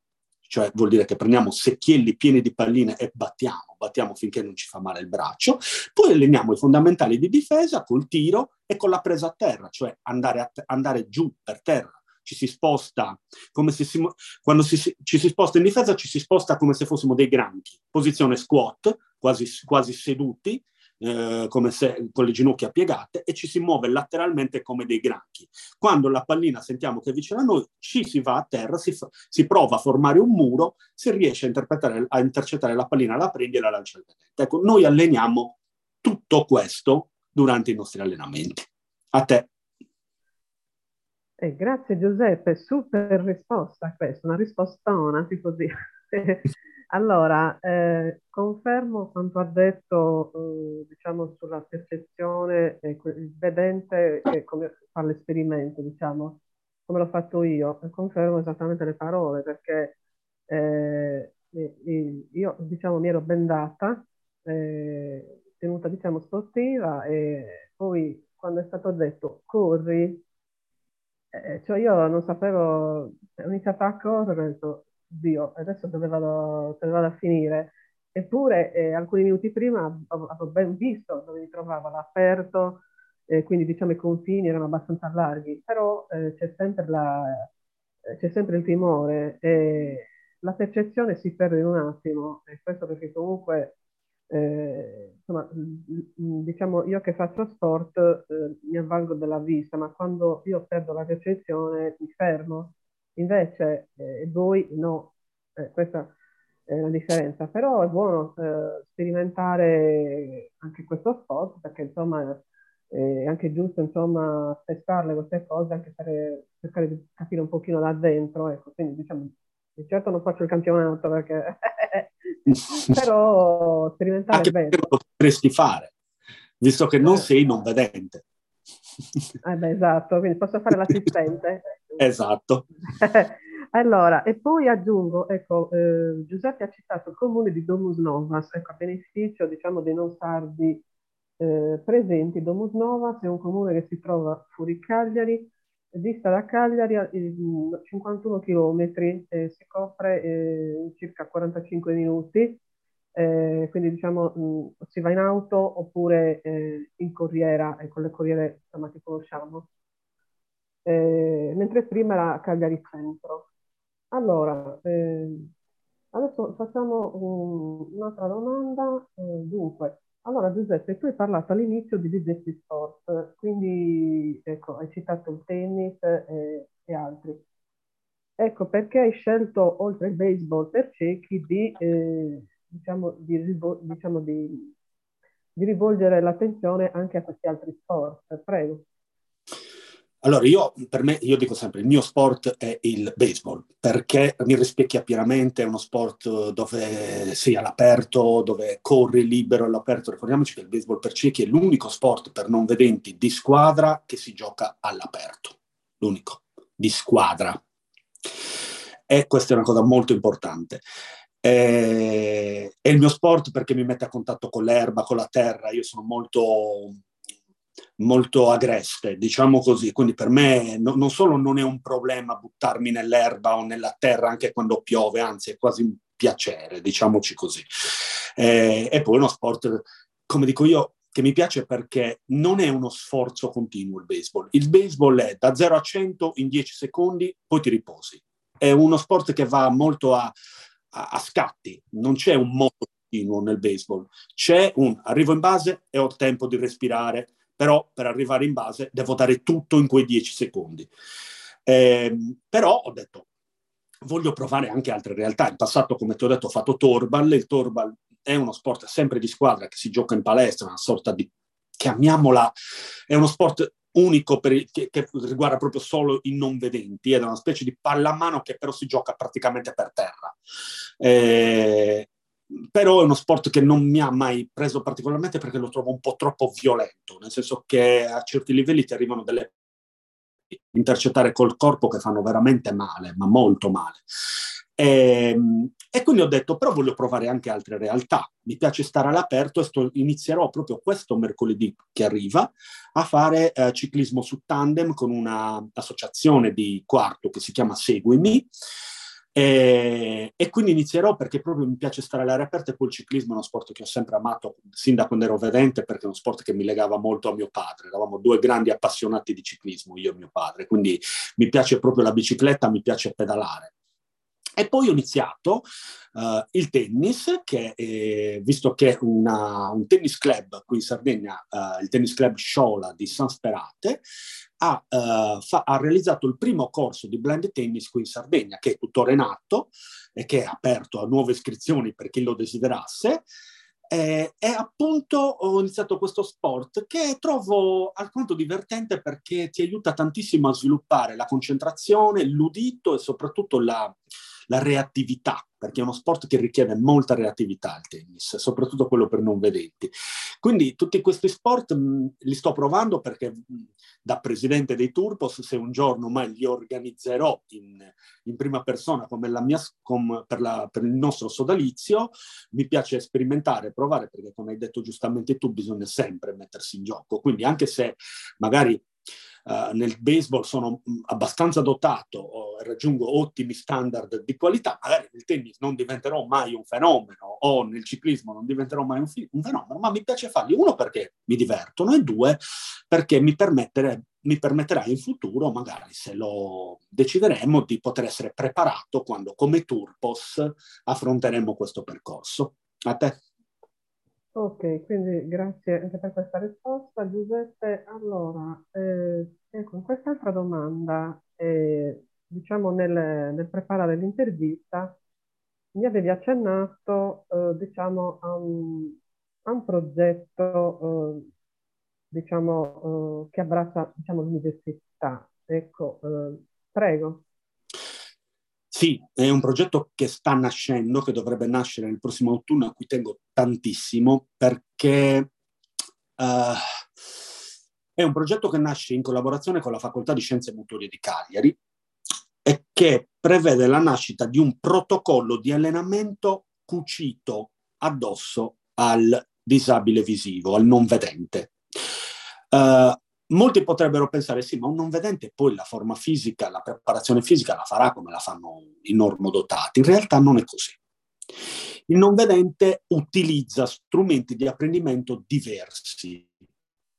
cioè vuol dire che prendiamo secchielli pieni di palline e battiamo, battiamo finché non ci fa male il braccio, poi alleniamo i fondamentali di difesa col tiro e con la presa a terra, cioè andare, a, andare giù per terra. Ci si sposta come se si, quando si, ci si sposta in difesa, ci si sposta come se fossimo dei granchi, posizione squat, quasi, quasi seduti, eh, come se con le ginocchia piegate e ci si muove lateralmente come dei granchi. Quando la pallina sentiamo che è vicino a noi, ci si va a terra, si, fa, si prova a formare un muro, si riesce a, a intercettare la pallina, la prendi e la lancia al vedente. Ecco, noi alleniamo tutto questo durante i nostri allenamenti. A te. Eh, grazie Giuseppe, super risposta questa, una rispostona, dire. Allora, eh, confermo quanto ha detto, eh, diciamo, sulla percezione, eh, vedente che come fa l'esperimento, diciamo, come l'ho fatto io, confermo esattamente le parole, perché eh, io, diciamo, mi ero bendata, eh, tenuta, diciamo, sportiva, e poi quando è stato detto corri, eh, cioè io non sapevo, ho iniziato a correre, ho detto, Dio, adesso dove vado, dove vado a finire? Eppure eh, alcuni minuti prima avevo ben visto dove mi trovavo, all'aperto, eh, quindi diciamo i confini erano abbastanza larghi, però eh, c'è, sempre la, eh, c'è sempre il timore e la percezione si perde in un attimo, e questo perché comunque, eh, insomma, diciamo io che faccio sport eh, mi avvalgo della vista, ma quando io perdo la percezione mi fermo Invece eh, voi no, eh, questa è la differenza, però è buono eh, sperimentare anche questo sport perché insomma è anche giusto insomma testarle queste cose, anche per cercare di capire un pochino da dentro, ecco, quindi diciamo, di certo non faccio il campionato perché però sperimentare anche bello. Lo potresti fare, visto che non eh. sei non vedente. Eh beh, esatto, quindi posso fare l'assistente. esatto. allora, e poi aggiungo, ecco, eh, Giuseppe ha citato il comune di Domus Novas, ecco, a beneficio, diciamo, dei non sardi eh, presenti. Domus Novas è un comune che si trova fuori Cagliari, dista da Cagliari a 51 km, eh, si copre eh, circa 45 minuti eh, quindi diciamo mh, si va in auto oppure eh, in corriera, con le corriere insomma, che conosciamo, eh, mentre prima era Cagliari Centro. Allora, eh, adesso facciamo un, un'altra domanda. Eh, dunque, allora Giuseppe, tu hai parlato all'inizio di diversi sport, quindi ecco, hai citato il tennis e, e altri. Ecco, perché hai scelto, oltre il baseball per ciechi, di eh, diciamo, di, diciamo di, di rivolgere l'attenzione anche a questi altri sport. Prego. Allora, io, per me, io dico sempre, il mio sport è il baseball, perché mi rispecchia pienamente, è uno sport dove sei all'aperto, dove corri libero all'aperto. Ricordiamoci che il baseball per ciechi è l'unico sport per non vedenti di squadra che si gioca all'aperto. L'unico, di squadra. E questa è una cosa molto importante. È il mio sport perché mi mette a contatto con l'erba, con la terra. Io sono molto, molto agreste, diciamo così. Quindi per me no, non solo non è un problema buttarmi nell'erba o nella terra anche quando piove, anzi è quasi un piacere, diciamoci così. Eh, e poi uno sport, come dico io, che mi piace perché non è uno sforzo continuo il baseball. Il baseball è da 0 a 100 in 10 secondi, poi ti riposi. È uno sport che va molto a a, a scatti, non c'è un modo continuo nel baseball, c'è un arrivo in base e ho tempo di respirare, però per arrivare in base devo dare tutto in quei 10 secondi. Eh, però ho detto, voglio provare anche altre realtà. In passato, come ti ho detto, ho fatto Torball. Il Torball è uno sport sempre di squadra che si gioca in palestra, una sorta di, chiamiamola, è uno sport unico per, che, che, riguarda proprio solo i non vedenti, è una specie di pallamano che però si gioca praticamente per terra. Eh, però è uno sport che non mi ha mai preso particolarmente perché lo trovo un po' troppo violento, nel senso che a certi livelli ti arrivano delle intercettare col corpo che fanno veramente male, ma molto male. E, ehm, e, quindi ho detto, però voglio provare anche altre realtà. Mi piace stare all'aperto e sto, inizierò proprio questo mercoledì che arriva a fare eh, ciclismo su tandem con un'associazione di quarto che si chiama Seguimi. E, e, quindi inizierò perché proprio mi piace stare all'aria aperta e poi il ciclismo è uno sport che ho sempre amato sin da quando ero vedente perché è uno sport che mi legava molto a mio padre. Eravamo due grandi appassionati di ciclismo, io e mio padre, quindi mi piace proprio la bicicletta, mi piace pedalare. E poi ho iniziato uh, il tennis, che è, visto che una, un tennis club qui in Sardegna, uh, il tennis club Sciola di San Sperate, ha, uh, fa, ha, realizzato il primo corso di blind tennis qui in Sardegna, che è tuttora in atto e che è aperto a nuove iscrizioni per chi lo desiderasse. Eh, e appunto ho iniziato questo sport che trovo alquanto divertente perché ti aiuta tantissimo a sviluppare la concentrazione, l'udito e soprattutto la, la reattività, perché è uno sport che richiede molta reattività il tennis, soprattutto quello per non vedenti. Quindi tutti questi sport mh, li sto provando perché mh, da presidente dei Turpos, se un giorno mai li organizzerò in, in prima persona come la mia, com, per, la, per, il nostro sodalizio, mi piace sperimentare, provare, perché come hai detto giustamente tu, bisogna sempre mettersi in gioco. Quindi anche se magari Uh, nel baseball sono mm, abbastanza dotato e raggiungo ottimi standard di qualità, magari nel tennis non diventerò mai un fenomeno o nel ciclismo non diventerò mai un, fi- un fenomeno, ma mi piace farli, uno perché mi divertono e due perché mi, mi permetterà in futuro, magari se lo decideremo, di poter essere preparato quando come Turpos affronteremo questo percorso. A te. Ok, quindi grazie anche per questa risposta, Giuseppe. Allora, eh, ecco, quest'altra domanda, eh, diciamo nel, nel preparare l'intervista, mi avevi accennato, eh, diciamo, a un, a un progetto, eh, diciamo, eh, che abbraccia, diciamo, l'università. Ecco, eh, prego. Sì, è un progetto che sta nascendo, che dovrebbe nascere nel prossimo autunno, a cui tengo tantissimo, perché uh, è un progetto che nasce in collaborazione con la Facoltà di Scienze Motorie di Cagliari e che prevede la nascita di un protocollo di allenamento cucito addosso al disabile visivo, al non vedente. Uh, molti potrebbero pensare sì, ma un non vedente poi la forma fisica, la preparazione fisica la farà come la fanno i normodotati. In realtà non è così. Il non vedente utilizza strumenti di apprendimento diversi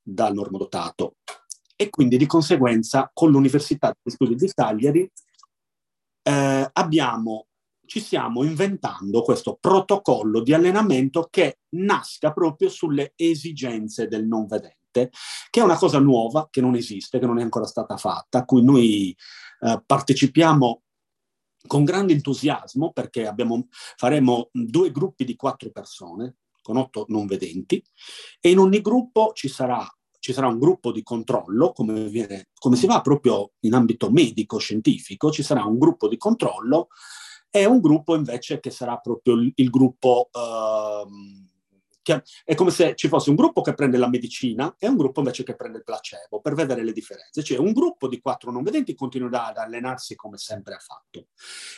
dal normodotato e quindi di conseguenza con l'Università degli Studi di Cagliari eh, abbiamo, ci stiamo inventando questo protocollo di allenamento che nasca proprio sulle esigenze del non vedente rete, che è una cosa nuova, che non esiste, che non è ancora stata fatta, a cui noi eh, partecipiamo con grande entusiasmo perché abbiamo, faremo due gruppi di quattro persone con otto non vedenti e in ogni gruppo ci sarà, ci sarà un gruppo di controllo, come, viene, come si va proprio in ambito medico-scientifico, ci sarà un gruppo di controllo e un gruppo invece che sarà proprio il, il gruppo... Uh, è come se ci fosse un gruppo che prende la medicina e un gruppo invece che prende il placebo per vedere le differenze. Cioè un gruppo di quattro non vedenti continuerà ad allenarsi come sempre ha fatto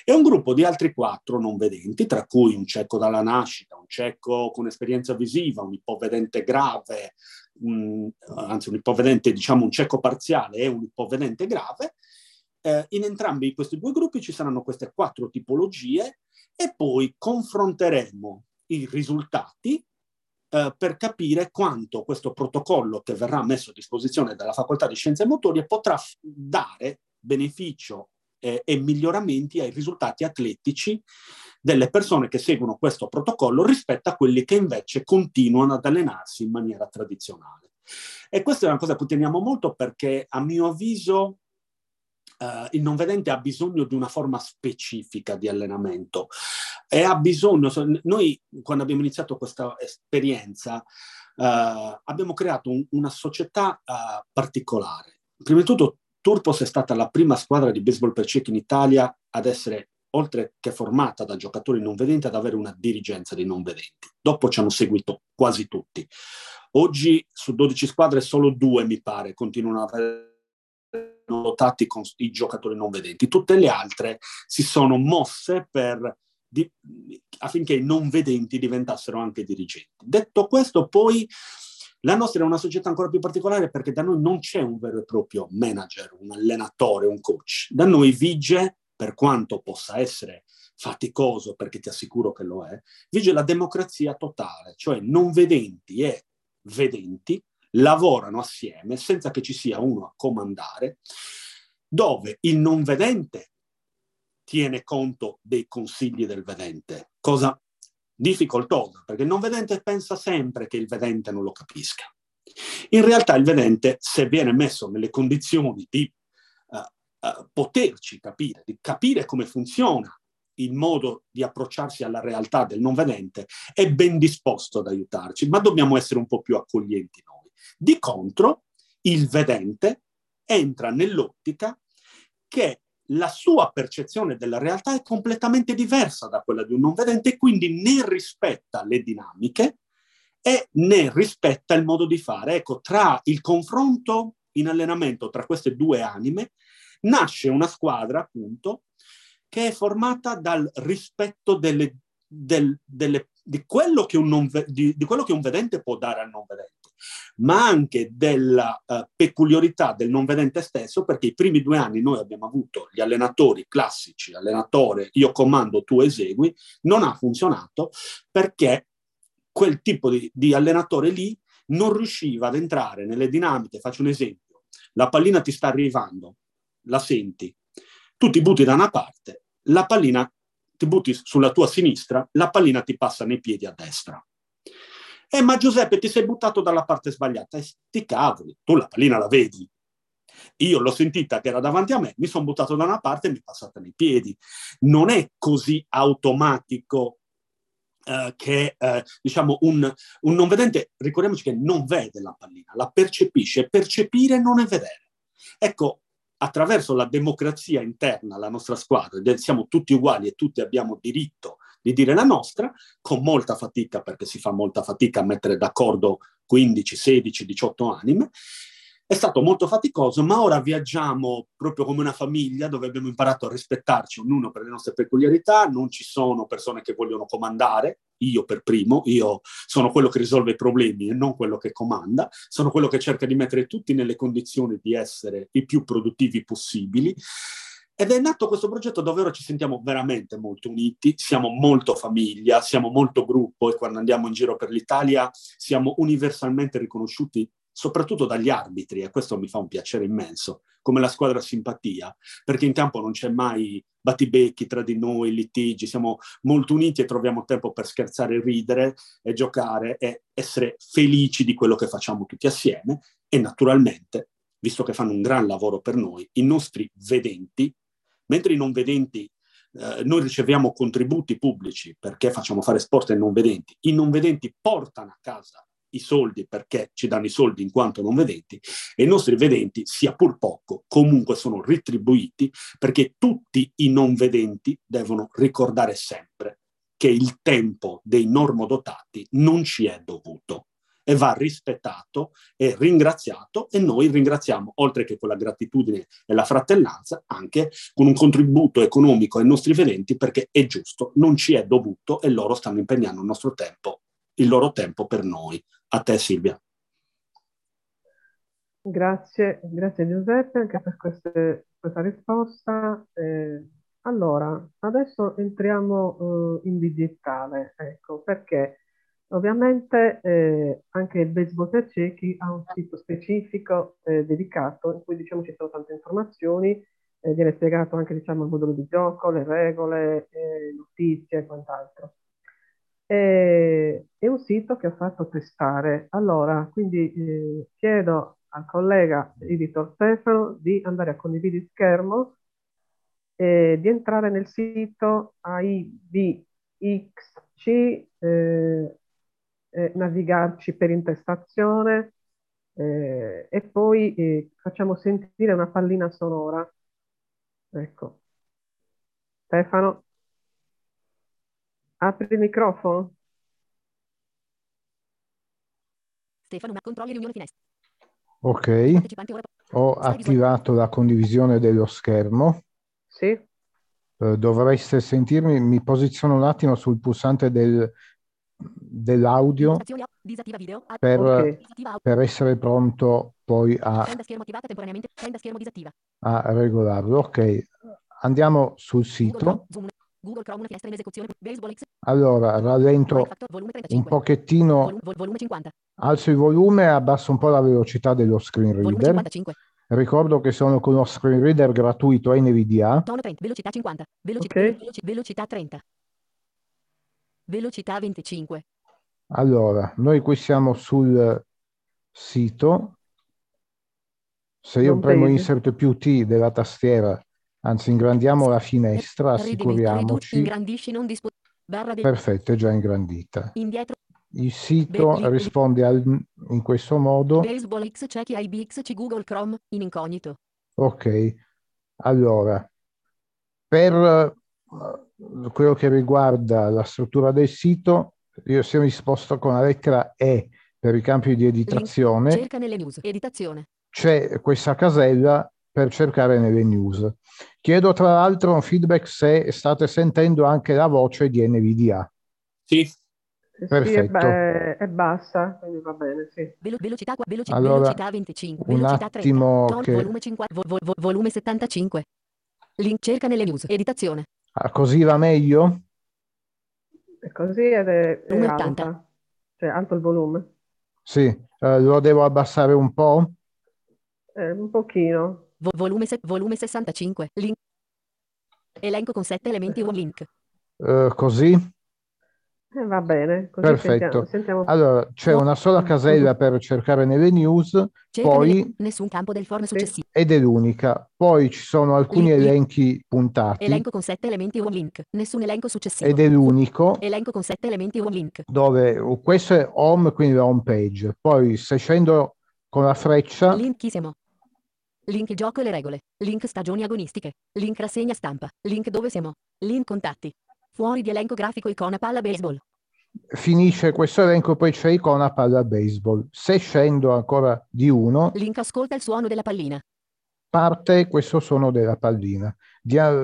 e un gruppo di altri quattro non vedenti, tra cui un cieco dalla nascita, un cieco con esperienza visiva, un ipovedente grave, un, anzi un ipovedente, diciamo un cieco parziale e un ipovedente grave, eh, in entrambi questi due gruppi ci saranno queste quattro tipologie e poi confronteremo i risultati eh, per capire quanto questo protocollo che verrà messo a disposizione dalla Facoltà di Scienze Motorie potrà dare beneficio eh, e miglioramenti ai risultati atletici delle persone che seguono questo protocollo rispetto a quelli che invece continuano ad allenarsi in maniera tradizionale. E questa è una cosa a cui teniamo molto perché a mio avviso Uh, il non vedente ha bisogno di una forma specifica di allenamento e ha bisogno, noi quando abbiamo iniziato questa esperienza uh, abbiamo creato un, una società uh, particolare. Prima di tutto Turpos è stata la prima squadra di baseball per ciechi in Italia ad essere oltre che formata da giocatori non vedenti, ad avere una dirigenza di non vedenti. Dopo ci hanno seguito quasi tutti. Oggi su 12 squadre solo due, mi pare, continuano ad avere dotati con i giocatori non vedenti. Tutte le altre si sono mosse per, di, affinché i non vedenti diventassero anche dirigenti. Detto questo, poi la nostra è una società ancora più particolare perché da noi non c'è un vero e proprio manager, un allenatore, un coach. Da noi vige, per quanto possa essere faticoso, perché ti assicuro che lo è, vige la democrazia totale, cioè non vedenti e vedenti lavorano assieme senza che ci sia uno a comandare, dove il non vedente tiene conto dei consigli del vedente, cosa difficoltosa, perché il non vedente pensa sempre che il vedente non lo capisca. In realtà il vedente, se viene messo nelle condizioni di uh, uh, poterci capire, di capire come funziona il modo di approcciarsi alla realtà del non vedente, è ben disposto ad aiutarci, ma dobbiamo essere un po' più accoglienti noi. Di contro, il vedente entra nell'ottica che la sua percezione della realtà è completamente diversa da quella di un non vedente e quindi ne rispetta le dinamiche e ne rispetta il modo di fare. Ecco, tra il confronto in allenamento tra queste due anime nasce una squadra, appunto, che è formata dal rispetto delle, del, delle, di, quello non, di, di quello che un vedente può dare al non vedente ma anche della uh, peculiarità del non vedente stesso, perché i primi due anni noi abbiamo avuto gli allenatori classici, allenatore, io comando, tu esegui, non ha funzionato perché quel tipo di, di allenatore lì non riusciva ad entrare nelle dinamiche. Faccio un esempio, la pallina ti sta arrivando, la senti, tu ti butti da una parte, la pallina ti butti sulla tua sinistra, la pallina ti passa nei piedi a destra. Eh, ma Giuseppe, ti sei buttato dalla parte sbagliata. E sti cavoli, tu la pallina la vedi. Io l'ho sentita che era davanti a me, mi sono buttato da una parte e mi è passata nei piedi. Non è così automatico Uh, che uh, diciamo un, un, non vedente, ricordiamoci che non vede la pallina, la percepisce, percepire non è vedere. Ecco, attraverso la democrazia interna alla nostra squadra, siamo tutti uguali e tutti abbiamo diritto di dire la nostra, con molta fatica, perché si fa molta fatica a mettere d'accordo 15, 16, 18 anime. È stato molto faticoso, ma ora viaggiamo proprio come una famiglia dove abbiamo imparato a rispettarci ognuno per le nostre peculiarità, non ci sono persone che vogliono comandare, io per primo, io sono quello che risolve i problemi e non quello che comanda, sono quello che cerca di mettere tutti nelle condizioni di essere i più produttivi possibili ed è nato questo progetto dove ora ci sentiamo veramente molto uniti, siamo molto famiglia, siamo molto gruppo e quando andiamo in giro per l'Italia siamo universalmente riconosciuti soprattutto dagli arbitri, e questo mi fa un piacere immenso, come la squadra simpatia, perché in campo non c'è mai battibecchi tra di noi, litigi, siamo molto uniti e troviamo tempo per scherzare, ridere e giocare e essere felici di quello che facciamo tutti assieme e naturalmente, visto che fanno un gran lavoro per noi, i nostri vedenti mentre i non vedenti eh, noi riceviamo contributi pubblici perché facciamo fare sport ai non vedenti, i non vedenti portano a casa i soldi perché ci danno i soldi in quanto non vedenti e i nostri vedenti, sia pur poco, comunque sono retribuiti perché tutti i non vedenti devono ricordare sempre che il tempo dei normodotati non ci è dovuto e va rispettato e ringraziato e noi ringraziamo, oltre che con la gratitudine e la fratellanza, anche con un contributo economico ai nostri vedenti perché è giusto, non ci è dovuto e loro stanno impegnando il nostro tempo, il loro tempo per noi. A te Silvia. Grazie, grazie Giuseppe anche per queste, questa risposta. Eh, allora, adesso entriamo eh, in digitale, ecco, perché Ovviamente eh, anche il Baseball per ciechi ha un sito specifico eh, dedicato in cui diciamo, ci sono tante informazioni, eh, viene spiegato anche diciamo, il modulo di gioco, le regole, eh, notizie e quant'altro. è un sito che ho fatto testare. Allora, quindi eh, chiedo al collega editor Stefano di andare a condividere schermo e di entrare nel sito AIBXC eh, eh, navigarci per intestazione eh, e poi eh, facciamo sentire una pallina sonora. Ecco. Stefano. Apri il microfono. Stefano, ma controlli riunione finestra. Ok, ho attivato la condivisione dello schermo. Sì, Eh, dovreste sentirmi, mi posiziono un attimo sul pulsante del- dell'audio per, ok. Disattiva audio. per essere pronto poi a, a regolarlo. Ok, andiamo sul sito. Google Chrome, una finestra in esecuzione. Baseball X. Allora, rallento un 35. pochettino, Volum- vol- volume 50. alzo il volume e abbasso un po' la velocità dello screen reader. 55. Ricordo che sono con uno screen reader gratuito NVDA. Tono 30. Velocità 50. Velocità, Ok. veloci- velocità 30. Velocità 25. Allora, noi qui siamo sul sito. Se io Home premo page. Insert più T della tastiera, anzi ingrandiamo la finestra, assicuriamoci. ingrandisci, non dispo- Barra del Perfetto, è già ingrandita. indietro. Il sito Be- risponde al- in questo modo. Baseball X check IBXC Google Chrome in incognito. Ok, allora, per quello che riguarda la struttura del sito, io sono risposto con la lettera E per i campi di editazione. Cerca nelle news. Editazione. C'è questa casella per cercare nelle news. Chiedo tra l'altro un feedback se state sentendo anche la voce di NVDA. Sì, Sì, è, Perfetto. ba- è bassa, quindi va bene, sì. Velo- velocità, qua- veloci- Allora, velocità 25. un Velocità 30. attimo che- volume 50. vo- vo- volume 75. Link cerca nelle news. Editazione. Ah, così va meglio? È così ed è, è Volume 80. alta. Cioè, alto il volume. Sì, eh, lo devo abbassare un po'? Eh, un pochino. Vo- volume, se- volume 65. Link. Elenco con 7 elementi un link. Eh, così? Eh, va bene, così Perfetto. sentiamo, sentiamo. Allora, c'è No. una sola casella per cercare nelle news, Cerca poi nessun campo del form successivo. ed è l'unica. Poi ci sono alcuni Link- elenchi puntati Elenco con 7 elementi e un link. Nessun elenco successivo. ed è l'unico Elenco con 7 elementi e un link. dove questo è home, quindi la home page. Poi se scendo con la freccia, Link chi siamo? Link gioco e le regole. Link stagioni agonistiche. Link rassegna stampa. Link dove siamo. Link contatti. Fuori di elenco grafico icona palla baseball. finisce questo elenco, poi c'è icona palla baseball. Se scendo ancora di uno, Link ascolta il suono della pallina. parte questo suono della pallina.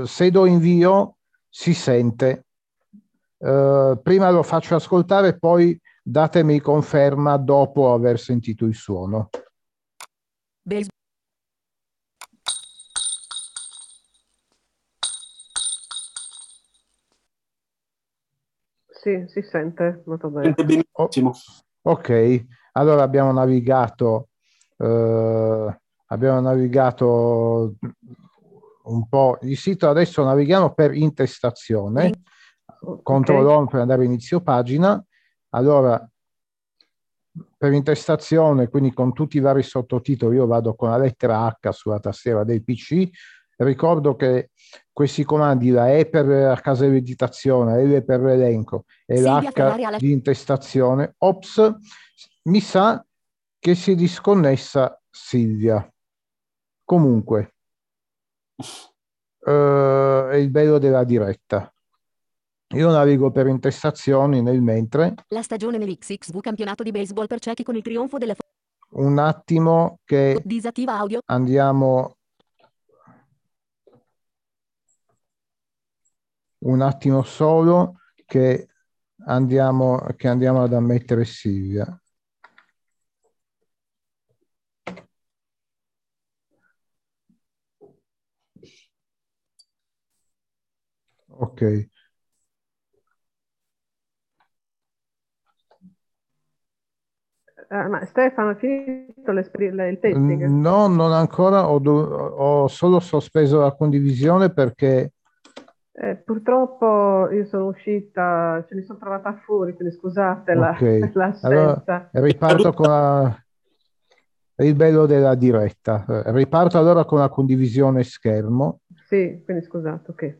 Se do invio, si sente. Eh, prima lo faccio ascoltare, poi datemi conferma dopo aver sentito il suono. Baseball. Sì, si sente molto bene. sente benissimo. Ok, allora abbiamo navigato, eh, abbiamo navigato un po' il sito, adesso navighiamo per intestazione, Ok. control on per andare inizio pagina. Allora, per intestazione, quindi con tutti i vari sottotitoli, io vado con la lettera H sulla tastiera del PC. Ricordo che questi comandi, la E per la casa di editazione, L per l'elenco e Silvia l'H di intestazione, ops, mi sa che si è disconnessa Silvia. Comunque, eh, è il bello della diretta. Io navigo per intestazioni nel mentre, La stagione nell'XXV campionato di baseball per ciechi con il trionfo della un attimo che disattiva audio. andiamo un attimo solo che andiamo, che andiamo ad ammettere Silvia. Ok, Eh, ma Stefano, ha finito il testing? no, non ancora, ho, ho solo sospeso la condivisione perché Eh, purtroppo io sono uscita, ce mi sono trovata fuori, quindi scusate la- Ok, l'assenza. riparto con la- il bello della diretta. Eh, Riparto allora con la condivisione schermo. Sì, quindi scusate, ok.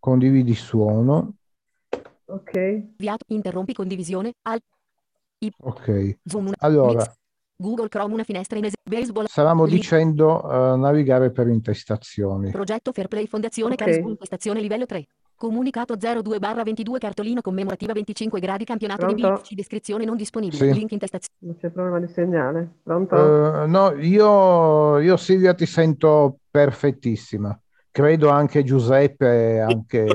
Condividi suono. Ok. Interrompi condivisione. Al. Ok. Zoom. Allora, Mix. Google Chrome una finestra in esempio. Baseball. Stavamo Link. dicendo eh, navigare per intestazioni. Progetto Fairplay Fondazione Ok. Carisma Intestazione livello 3. Comunicato 02 22 cartolina commemorativa 25 gradi campionato di Pronto? BFC descrizione non disponibile. Sì. Link intestazione. Non c'è problema di segnale. Pronto? Eh, no, io, io Silvia ti sento perfettissima. Credo anche Giuseppe, anche...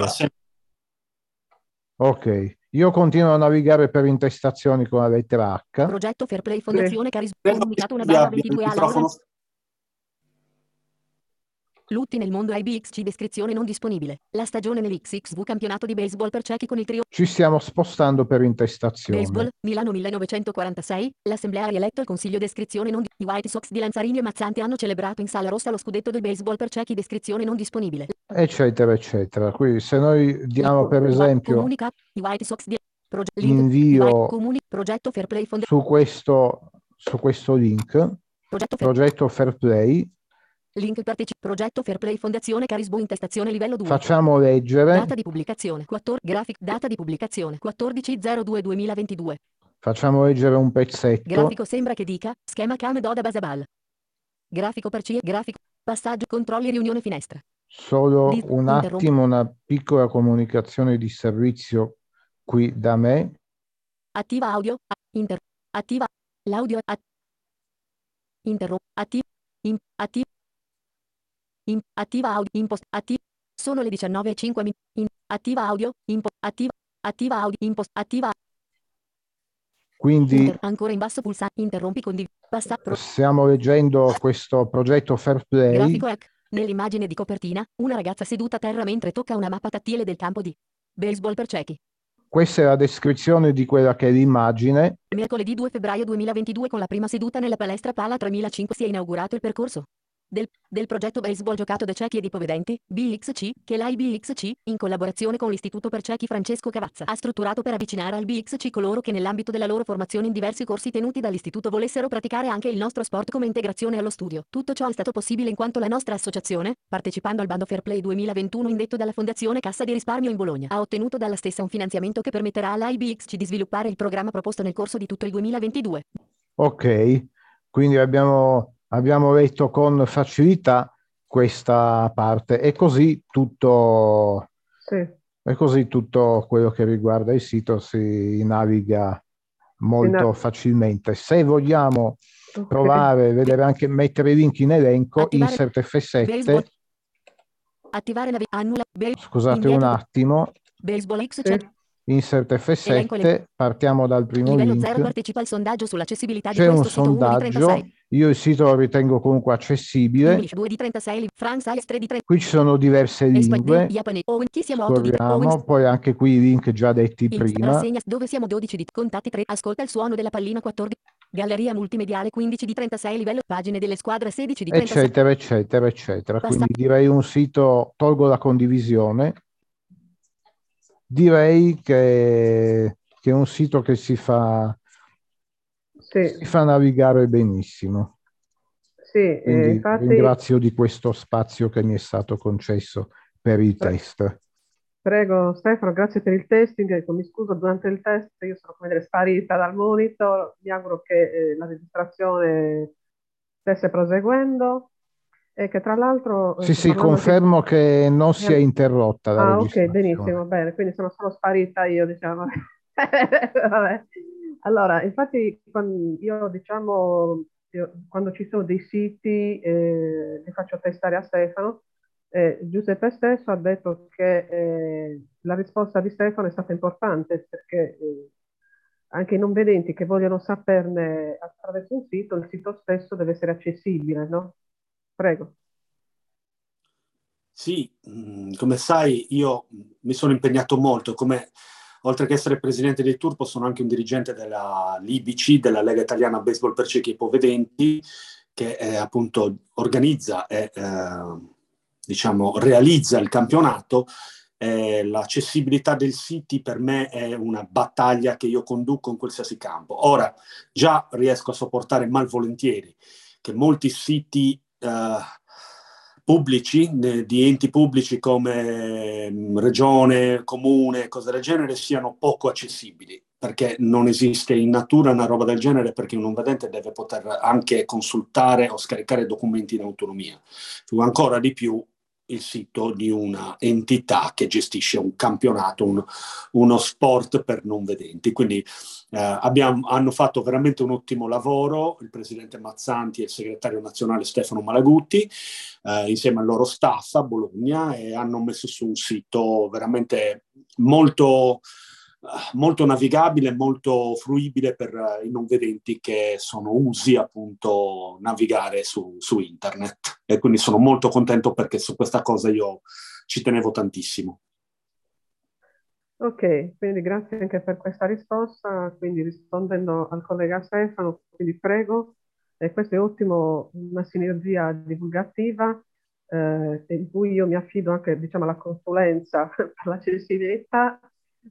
Ok, io continuo a navigare per intestazioni con la lettera H. Progetto Fairplay Fondazione Carisma comunicato una barra abbia il 22 a microfono. Laura Lutti nel mondo IBXC descrizione non disponibile. La stagione nell'XXV campionato di baseball per ciechi con il trio Ci stiamo spostando per intestazione. Baseball, Milano 1946, l'assemblea ha rieletto il consiglio descrizione non di i White Sox di Lanzarini e Mazzanti hanno celebrato in sala rossa lo scudetto del baseball per ciechi descrizione non disponibile. eccetera, eccetera. Quindi se noi diamo per esempio Comunica, i White Sox di proge- Invio- comuni, progetto Fair Play Fonda- su questo, su questo link, progetto Fair, progetto Fair Play, link partecipi progetto Fair Play Fondazione Carisbo intestazione livello 2. facciamo leggere, Data di pubblicazione 14 graphic data di pubblicazione 14.02.2022 facciamo leggere un pezzetto. Grafico sembra che dica schema cam doda basabal. Grafico per CIE grafico passaggio controlli riunione finestra. Solo Di- un attimo, una piccola comunicazione di servizio qui da me. Attiva audio. Inter. Attiva. L'audio. At, interrompo. Attiva. In, attiva. In, attiva audio. Impost. Attiva. Sono le 19.05 min. In, attiva audio. Impo, attiva. Attiva audio. Impost. Attiva. Quindi Inter, ancora in basso pulsante. Interrompi condiv. Passa. Pro, stiamo leggendo questo progetto Fair Play. grafico ec. Nell'immagine di copertina, una ragazza seduta a terra mentre tocca una mappa tattile del campo di baseball per ciechi. Questa è la descrizione di quella che è l'immagine. Mercoledì 2 febbraio 2022 con la prima seduta nella palestra Pala 3005 si è inaugurato il percorso del, del progetto baseball giocato da ciechi ed ipovedenti, BXC, che l'IBXC, in collaborazione con l'Istituto per Ciechi Francesco Cavazza, ha strutturato per avvicinare al BXC coloro che nell'ambito della loro formazione in diversi corsi tenuti dall'Istituto volessero praticare anche il nostro sport come integrazione allo studio. Tutto ciò è stato possibile in quanto la nostra associazione, partecipando al bando Fair Play 2021 indetto dalla Fondazione Cassa di Risparmio in Bologna, ha ottenuto dalla stessa un finanziamento che permetterà all'IBXC di sviluppare il programma proposto nel corso di tutto il 2022. Ok, quindi abbiamo, abbiamo letto con facilità questa parte e così tutto, Sì. e così tutto quello che riguarda il sito si naviga molto na- facilmente. Se vogliamo Ok. provare, vedere anche mettere i link in elenco, Attivare- insert Baseball. F7, Attivare navi- annulla be- scusate indietro. un attimo, baseball X Sì. Insert Elenco F7, partiamo dal primo Livello 0 link. partecipa al sondaggio sull'accessibilità di C'è un questo sito 1 di sondaggio, 36. io il sito lo ritengo comunque accessibile. English 2 di 36, France Ice 3 di 30. Qui ci sono diverse lingue, Japan, Owen, chi siamo 8 di scorriamo, poi anche qui i link già detti prima. dove siamo 12 di contatti 3, ascolta il suono della pallina 14, galleria multimediale 15 di 36 livello, pagine delle squadre 16 di 36. eccetera, eccetera, eccetera. Quindi direi un sito, tolgo la condivisione, direi che, che è un sito che si fa, Sì, si fa navigare benissimo. sì, eh, Quindi infatti ringrazio di questo spazio che mi è stato concesso per il test. prego Stefano, grazie per il testing. Ecco, mi scuso durante il test, io sono come dire sparita dal monitor, mi auguro che eh, la registrazione stesse proseguendo e che tra l'altro... eh, Sì, sì, parlando di- confermo che non si è interrotta la Ah, ok, benissimo, bene, quindi sono solo sparita io, diciamo. Vabbè. Allora, infatti, io, diciamo, io- quando ci sono dei siti, eh, li faccio testare a Stefano. Eh, Giuseppe stesso ha detto che eh, la risposta di Stefano è stata importante perché eh, anche i non vedenti che vogliono saperne attraverso un sito, il sito stesso deve essere accessibile, no? Prego. Sì, mh, come sai, io mi sono impegnato molto, come oltre che essere presidente del Turpo, sono anche un dirigente della LIBC, della Lega Italiana Baseball per Ciechi e Ipovedenti, che eh, appunto organizza e eh, diciamo realizza il campionato. Eh, l'accessibilità del siti per me è una battaglia che io conduco in qualsiasi campo. Ora già riesco a sopportare malvolentieri che molti siti pubblici, di enti pubblici come mm, regione, comune, cose del genere, siano poco accessibili, perché non esiste in natura una roba del genere, perché un non vedente deve poter anche consultare o scaricare documenti in autonomia. Ancora di più il sito di una entità che gestisce un campionato, un, uno sport per non vedenti. Quindi eh, abbiamo, hanno fatto veramente un ottimo lavoro il presidente Mazzanti e il segretario nazionale Stefano Malagutti eh, insieme al loro staff a Bologna e hanno messo su un sito veramente molto molto navigabile, molto fruibile per eh, i non vedenti che sono usi appunto navigare su, su internet. E quindi sono molto contento perché su questa cosa io ci tenevo tantissimo. Ok, quindi grazie anche per questa risposta. Quindi rispondendo al collega Stefano, quindi prego, eh, questo è ottimo, una sinergia divulgativa eh, in cui io mi affido anche diciamo, alla consulenza per l'accessibilità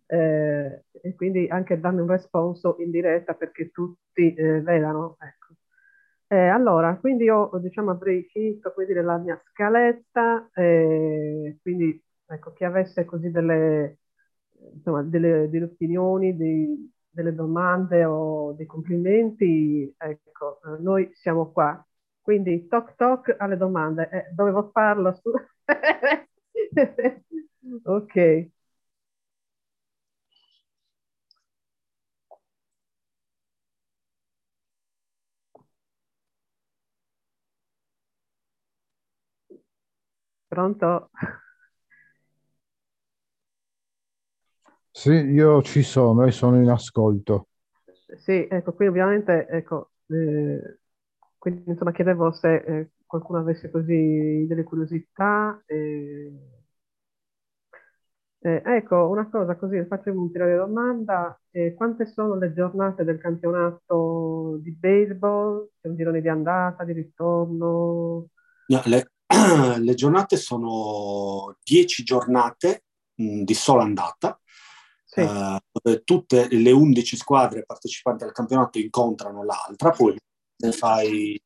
eh, e quindi anche danno un responso in diretta perché tutti eh, vedano. Ecco. Eh, allora, quindi io diciamo, avrei finito quindi, la mia scaletta, eh, quindi ecco, chi avesse così delle, insomma, delle, delle opinioni, dei, delle domande o dei complimenti, ecco, eh, noi siamo qua. Quindi toc toc alle domande. Eh, dovevo farlo? ok. Pronto? Sì, io ci sono e sono in ascolto. Sì, ecco, qui ovviamente, ecco, eh, quindi insomma chiedevo se eh, qualcuno avesse così delle curiosità. eh, eh, ecco, una cosa così, faccio un'ulteriore domanda. Eh, quante sono le giornate del campionato di baseball? C'è un girone di andata, di ritorno? No, le, le giornate sono dieci giornate mh, di sola andata, sì. uh, tutte le undici squadre partecipanti al campionato incontrano l'altra, poi ne fai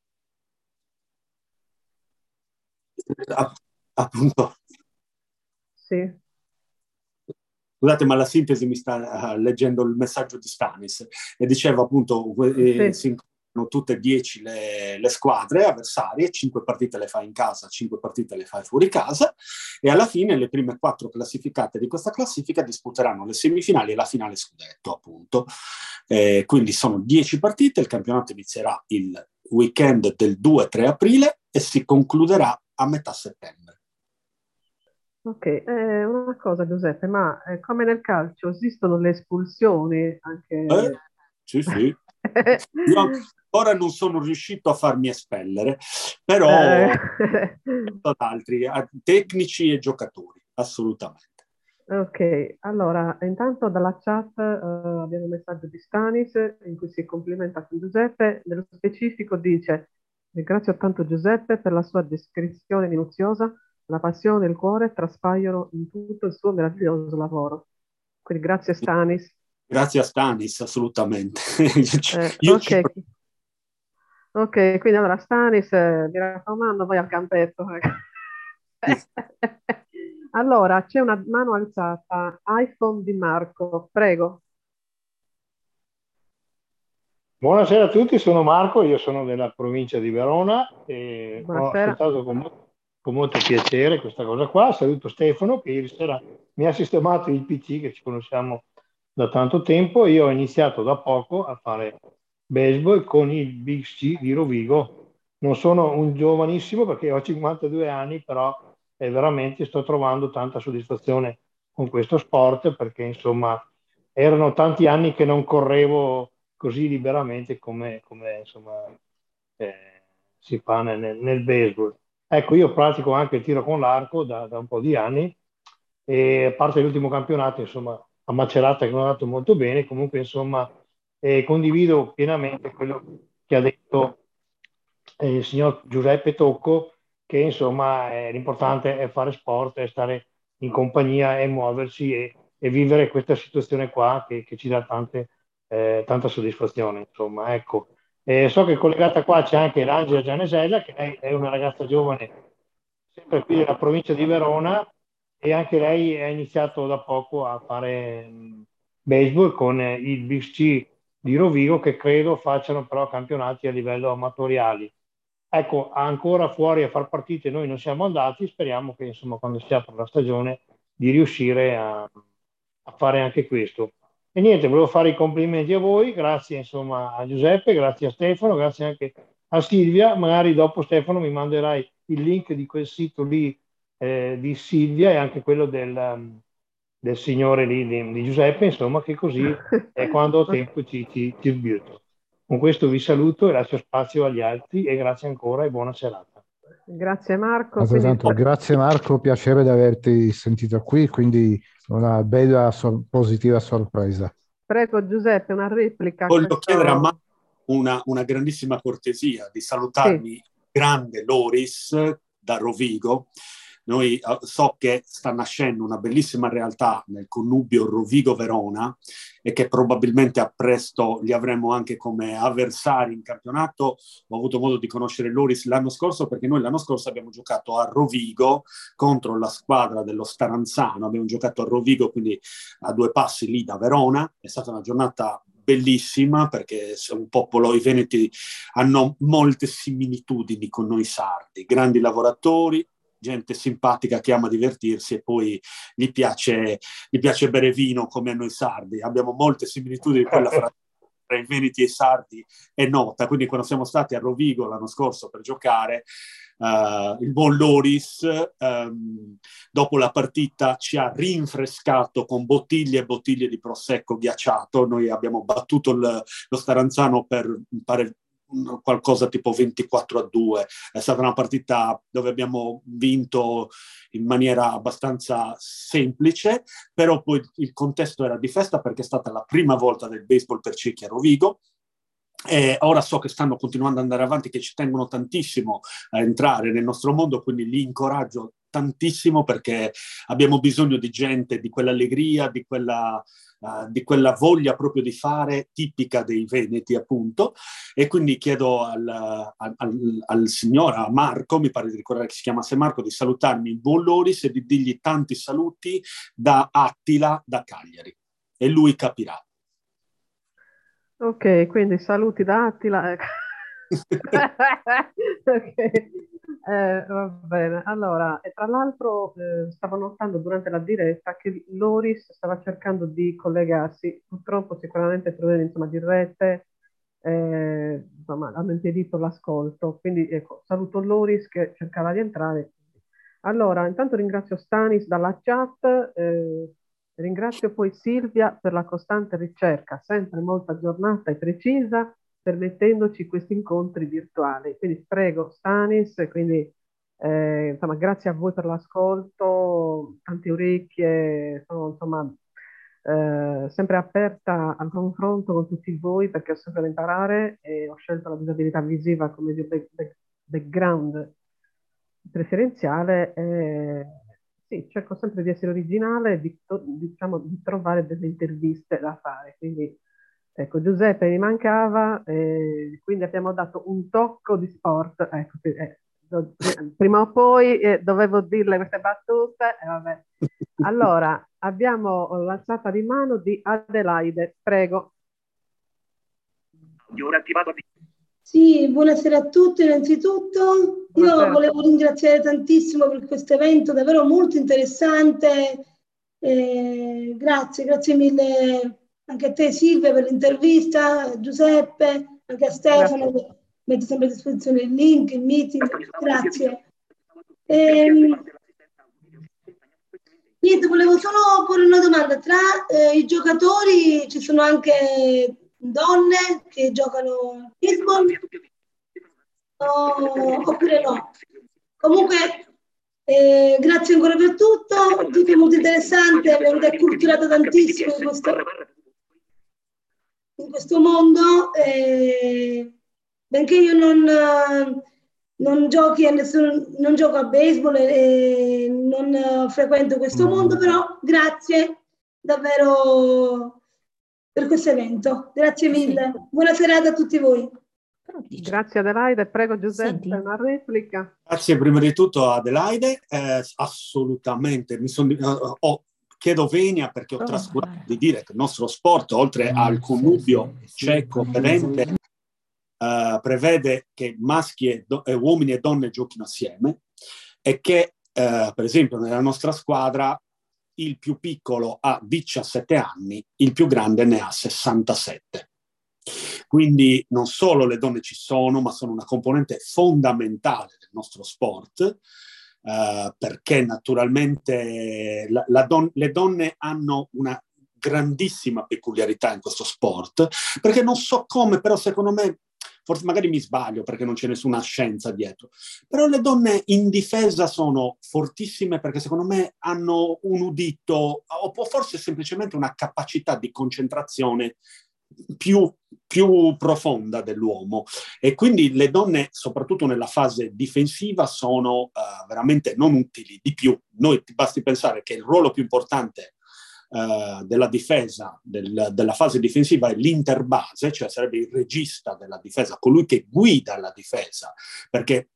appunto sì. Scusate, ma la sintesi mi sta uh, leggendo il messaggio di Stanis e diceva appunto eh, sì. si tutte e dieci le, le, squadre avversarie, cinque partite le fai in casa, cinque partite le fai fuori casa e alla fine le prime quattro classificate di questa classifica disputeranno le semifinali e la finale scudetto appunto. Eh, quindi sono dieci partite, il campionato inizierà il weekend del 2-3 aprile e si concluderà a metà settembre. Ok, eh, una cosa Giuseppe, ma eh, come nel calcio esistono le espulsioni anche... Eh, sì, sì. Io ancora non sono riuscito a farmi espellere, però eh. altri, tecnici e giocatori, assolutamente. Ok, allora, intanto dalla chat uh, abbiamo un messaggio di Stanis in cui si complimenta con Giuseppe, nello specifico dice ringrazio tanto Giuseppe per la sua descrizione minuziosa, la passione e il cuore traspaiono in tutto il suo meraviglioso lavoro. Quindi grazie Stanis. Grazie a Stanis, assolutamente. Eh, Io ok, ok, quindi allora Stanis, eh, mi raccomando, vai al campetto. allora, c'è una mano alzata, iPhone di Marco, prego. Buonasera a tutti, sono Marco, io sono della provincia di Verona e Buonasera. ho ascoltato con, con molto piacere questa cosa qua. Saluto Stefano che ieri sera mi ha sistemato il PC che ci conosciamo da tanto tempo. Io ho iniziato da poco a fare baseball con il Big C di Rovigo. Non sono un giovanissimo perché ho 52 anni, però eh, veramente sto trovando tanta soddisfazione con questo sport perché insomma erano tanti anni che non correvo così liberamente come, come insomma, eh, si fa nel, nel, baseball. Ecco, io pratico anche il tiro con l'arco da, da un po' di anni e a parte l'ultimo campionato, insomma, a Macerata che non è andato molto bene, comunque insomma eh, condivido pienamente quello che ha detto eh, il signor Giuseppe Tocco, che insomma eh, l'importante è fare sport, è stare in compagnia e muoversi e, e vivere questa situazione qua che, che ci dà tante, eh, tanta soddisfazione. Insomma, ecco. so che collegata qua c'è anche l'Angela Gianesella, che è, è una ragazza giovane sempre qui della provincia di Verona, e anche lei ha iniziato da poco a fare baseball con il BC di Rovigo che credo facciano però campionati a livello amatoriali. Ecco, ancora fuori a far partite noi non siamo andati, speriamo che insomma quando si apra la stagione di riuscire a, a fare anche questo. E niente, volevo fare i complimenti a voi, grazie insomma a Giuseppe, grazie a Stefano, grazie anche a Silvia, magari dopo Stefano mi manderai il link di quel sito lì eh, di Silvia e anche quello del, del signore lì di, di, Giuseppe, insomma che così è quando ho tempo ci, ci, ci sbirto. Con questo vi saluto e lascio spazio agli altri e grazie ancora e buona serata. Grazie Marco. Quindi... Grazie Marco, piacere di averti sentito qui, quindi una bella sor- positiva sorpresa. Prego Giuseppe, una replica. Voglio questo... chiedere a Marco una, una, grandissima cortesia di salutarmi sì. grande Loris da Rovigo noi uh, so che sta nascendo una bellissima realtà nel connubio Rovigo-Verona e che probabilmente a presto li avremo anche come avversari in campionato. Ho avuto modo di conoscere Loris l'anno scorso perché noi l'anno scorso abbiamo giocato a Rovigo contro la squadra dello Staranzano. Abbiamo giocato a Rovigo, quindi a due passi lì da Verona. È stata una giornata bellissima perché un popolo, i veneti hanno molte similitudini con noi sardi, grandi lavoratori, gente simpatica che ama divertirsi e poi gli piace, gli piace bere vino come a noi sardi. Abbiamo molte similitudini, quella fra tra i Veneti e i Sardi è nota, quindi quando siamo stati a Rovigo l'anno scorso per giocare, uh, il buon Loris um, dopo la partita ci ha rinfrescato con bottiglie e bottiglie di prosecco ghiacciato, noi abbiamo battuto il, lo Staranzano per pare qualcosa tipo 24 a 2. È stata una partita dove abbiamo vinto in maniera abbastanza semplice, però poi il contesto era di festa perché è stata la prima volta del baseball per Cecchi a Rovigo. E ora so che stanno continuando ad andare avanti, che ci tengono tantissimo a entrare nel nostro mondo, quindi li incoraggio tantissimo perché abbiamo bisogno di gente, di quell'allegria, di quella uh, di quella voglia proprio di fare tipica dei Veneti, appunto. E quindi chiedo al, al, al, al signor a Marco, mi pare di ricordare che si chiamasse Marco, di salutarmi in buon Loris e di dirgli tanti saluti da Attila da Cagliari. E lui capirà. Ok, quindi saluti da Attila. Ok. Eh, va bene, allora, e tra l'altro eh, stavo notando durante la diretta che Loris stava cercando di collegarsi, purtroppo sicuramente problemi insomma, di rete, eh, insomma, hanno impedito l'ascolto, quindi ecco, saluto Loris che cercava di entrare. Allora, intanto ringrazio Stanis dalla chat, eh, ringrazio poi Silvia per la costante ricerca, sempre molto aggiornata e precisa, permettendoci questi incontri virtuali. Quindi prego Stanis, quindi eh, insomma, grazie a voi per l'ascolto, tante orecchie, sono insomma eh, sempre aperta al confronto con tutti voi perché ho sempre da imparare e ho scelto la disabilità visiva come mio back, back, background preferenziale. Eh, sì, cerco sempre di essere originale e di, diciamo, di trovare delle interviste da fare, quindi Ecco, Giuseppe mi mancava, eh, quindi abbiamo dato un tocco di sport. Ecco, eh, prima o poi eh, dovevo dirle queste battute. Allora, abbiamo l'alzata di mano di Adelaide, prego. Sì, buonasera a tutti innanzitutto. Buonasera. Io volevo ringraziare tantissimo per questo evento, davvero molto interessante. Eh, grazie, grazie mille anche a te Silvia per l'intervista, Giuseppe, anche a Stefano che mette sempre a disposizione il link, il meeting, grazie. Ehm, niente, volevo solo porre una domanda, tra eh, i giocatori ci sono anche donne che giocano a baseball? O, oppure no? Comunque eh, grazie ancora per tutto, tutto molto interessante, mi avete acculturato tantissimo in questo, questo mondo, eh, benché io non, non, giochi a nessun, non gioco a baseball e non frequento questo mondo, però grazie davvero per questo evento. Grazie mille. Buona serata a tutti voi. Grazie Adelaide, prego Giuseppe, Senti. una replica. Grazie prima di tutto Adelaide, eh, assolutamente, mi sono... Uh, oh, chiedo venia perché ho oh, trascurato di dire che il nostro sport, oltre mm, al connubio sì, sì, cieco, sì, uh, prevede che maschi e, do- e, uomini e donne giochino assieme e che, uh, per esempio, nella nostra squadra il più piccolo ha 17 anni, il più grande ne ha 67. Quindi non solo le donne ci sono, ma sono una componente fondamentale del nostro sport, uh, perché naturalmente la, la don- le donne hanno una grandissima peculiarità in questo sport, perché non so come, però secondo me forse magari mi sbaglio perché non c'è nessuna scienza dietro, però le donne in difesa sono fortissime perché secondo me hanno un udito o forse semplicemente una capacità di concentrazione più, più, profonda dell'uomo e quindi le donne, soprattutto nella fase difensiva, sono uh, veramente non utili di più. Noi basti pensare che il ruolo più importante uh, della difesa, del, della fase difensiva è l'interbase, cioè sarebbe il regista della difesa, colui che guida la difesa, perché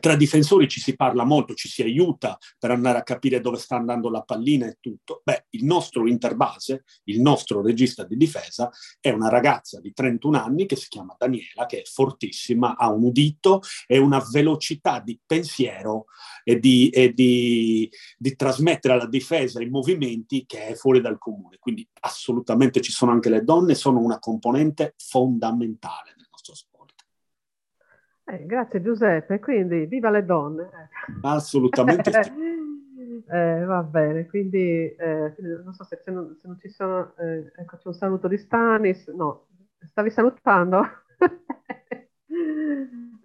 tra difensori ci si parla molto, ci si aiuta per andare a capire dove sta andando la pallina e tutto. Beh, il nostro interbase, il nostro regista di difesa, è una ragazza di 31 anni che si chiama Daniela, che è fortissima, ha un udito e una velocità di pensiero e di, e di, di trasmettere alla difesa i movimenti che è fuori dal comune. Quindi assolutamente ci sono anche le donne, sono una componente fondamentale eh, grazie Giuseppe, quindi viva le donne. Assolutamente sì. eh, va bene, quindi eh, non so se, se, non, se non, ci sono, eh, ecco c'è un saluto di Stanis, no, stavi salutando?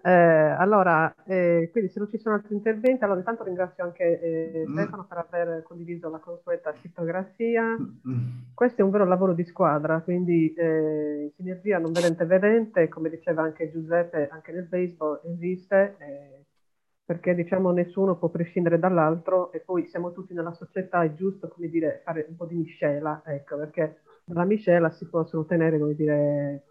Eh, allora, eh, quindi se non ci sono altri interventi, allora intanto ringrazio anche eh, mm. Stefano per aver condiviso la consueta cittografia. Mm. Questo è un vero lavoro di squadra, quindi eh, sinergia non vedente vedente, come diceva anche Giuseppe, anche nel baseball esiste, eh, perché diciamo nessuno può prescindere dall'altro e poi siamo tutti nella società, è giusto come dire fare un po' di miscela, ecco, perché dalla miscela si possono ottenere, come dire,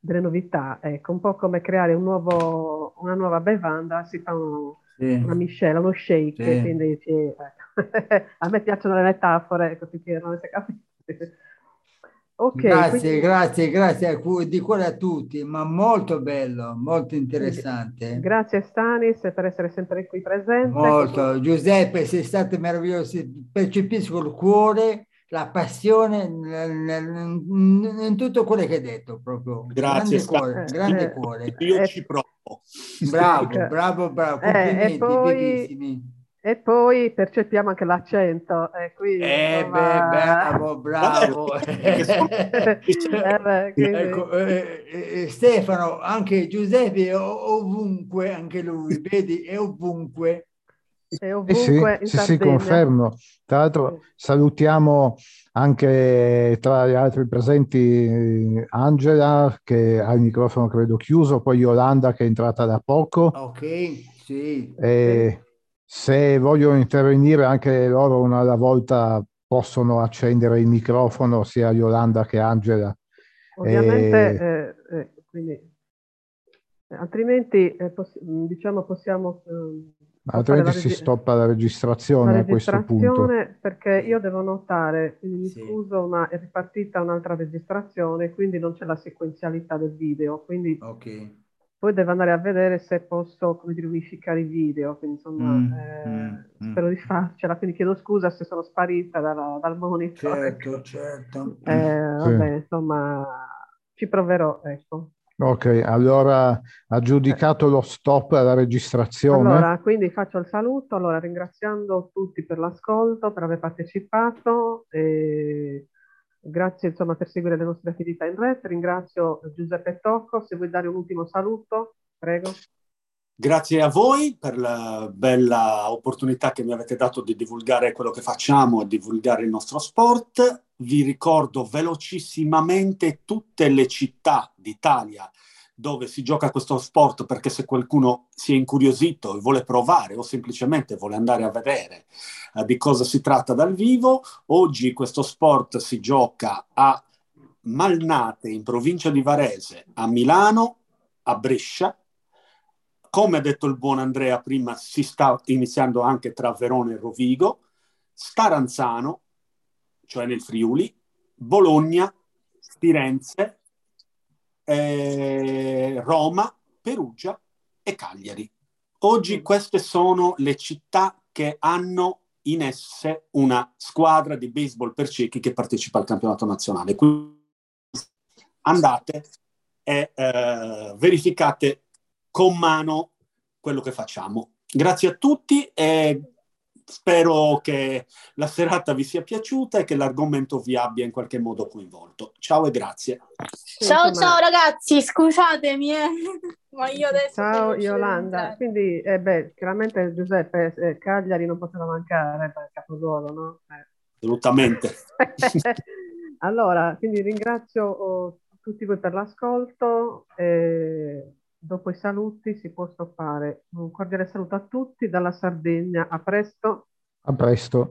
delle novità, ecco, un po' come creare un nuovo, una nuova bevanda, si fa un, sì. una miscela, uno shake, sì. quindi sì, ecco. a me piacciono le metafore, così che non si capisce. Okay, grazie, quindi... grazie, grazie di cuore a tutti, ma molto bello, molto interessante. Grazie Stanis per essere sempre qui presente. Molto, Giuseppe, sei stato meraviglioso, percepisco il cuore la passione in tutto quello che hai detto proprio. Grazie. Grande cuore, grande eh, cuore. Io eh, ci provo. Bravo, bravo, bravo. Eh, e, poi, e poi percepiamo anche l'accento. Eh, qui, eh, beh, bravo, bravo. eh, beh, ecco, eh, eh, Stefano, anche Giuseppe ovunque, anche lui, vedi, è ovunque. È ovunque sì, sì, sì, confermo. Tra l'altro salutiamo anche tra gli altri presenti Angela che ha il microfono credo chiuso, poi Yolanda che è entrata da poco. Ok, sì. E se vogliono intervenire anche loro una alla volta possono accendere il microfono sia Yolanda che Angela. Ovviamente, e... eh, eh, quindi, eh, altrimenti eh, poss- diciamo possiamo Altrimenti si stoppa la registrazione, la registrazione a questo punto. Perché io devo notare, mi sì. scuso, ma è ripartita un'altra registrazione, quindi non c'è la sequenzialità del video. Quindi okay. poi devo andare a vedere se posso, come dire, unificare i video. Quindi insomma, mm, eh, mm, mm. spero mm. di farcela. Quindi chiedo scusa se sono sparita dalla, dal monitor. Certo, certo. Eh, sì. Vabbè, insomma, ci proverò, ecco. Ok, allora ha giudicato lo stop alla registrazione. Allora, quindi faccio il saluto, allora ringraziando tutti per l'ascolto, per aver partecipato, e grazie insomma per seguire le nostre attività in rete, ringrazio Giuseppe Tocco, se vuoi dare un ultimo saluto, prego. Grazie a voi per la bella opportunità che mi avete dato di divulgare quello che facciamo e divulgare il nostro sport. Vi ricordo velocissimamente tutte le città d'Italia dove si gioca questo sport perché se qualcuno si è incuriosito e vuole provare o semplicemente vuole andare a vedere uh, di cosa si tratta dal vivo, oggi questo sport si gioca a Malnate in provincia di Varese, a Milano, a Brescia. Come ha detto il buon Andrea prima, si sta iniziando anche tra Verona e Rovigo, Staranzano, cioè nel Friuli, Bologna, Firenze, eh, Roma, Perugia e Cagliari. Oggi queste sono le città che hanno in esse una squadra di baseball per ciechi che partecipa al campionato nazionale. Quindi andate e eh, verificate con mano quello che facciamo. Grazie a tutti e spero che la serata vi sia piaciuta e che l'argomento vi abbia in qualche modo coinvolto. Ciao e grazie. Ciao ciao ragazzi, scusatemi, eh. ma io adesso... Ciao Yolanda, quindi eh beh, chiaramente Giuseppe eh, Cagliari non poteva mancare per Capodono, no? Eh. Assolutamente. allora, quindi ringrazio oh, tutti voi per l'ascolto. Eh, dopo i saluti si può stoppare. Un cordiale saluto a tutti dalla Sardegna. A presto. A presto.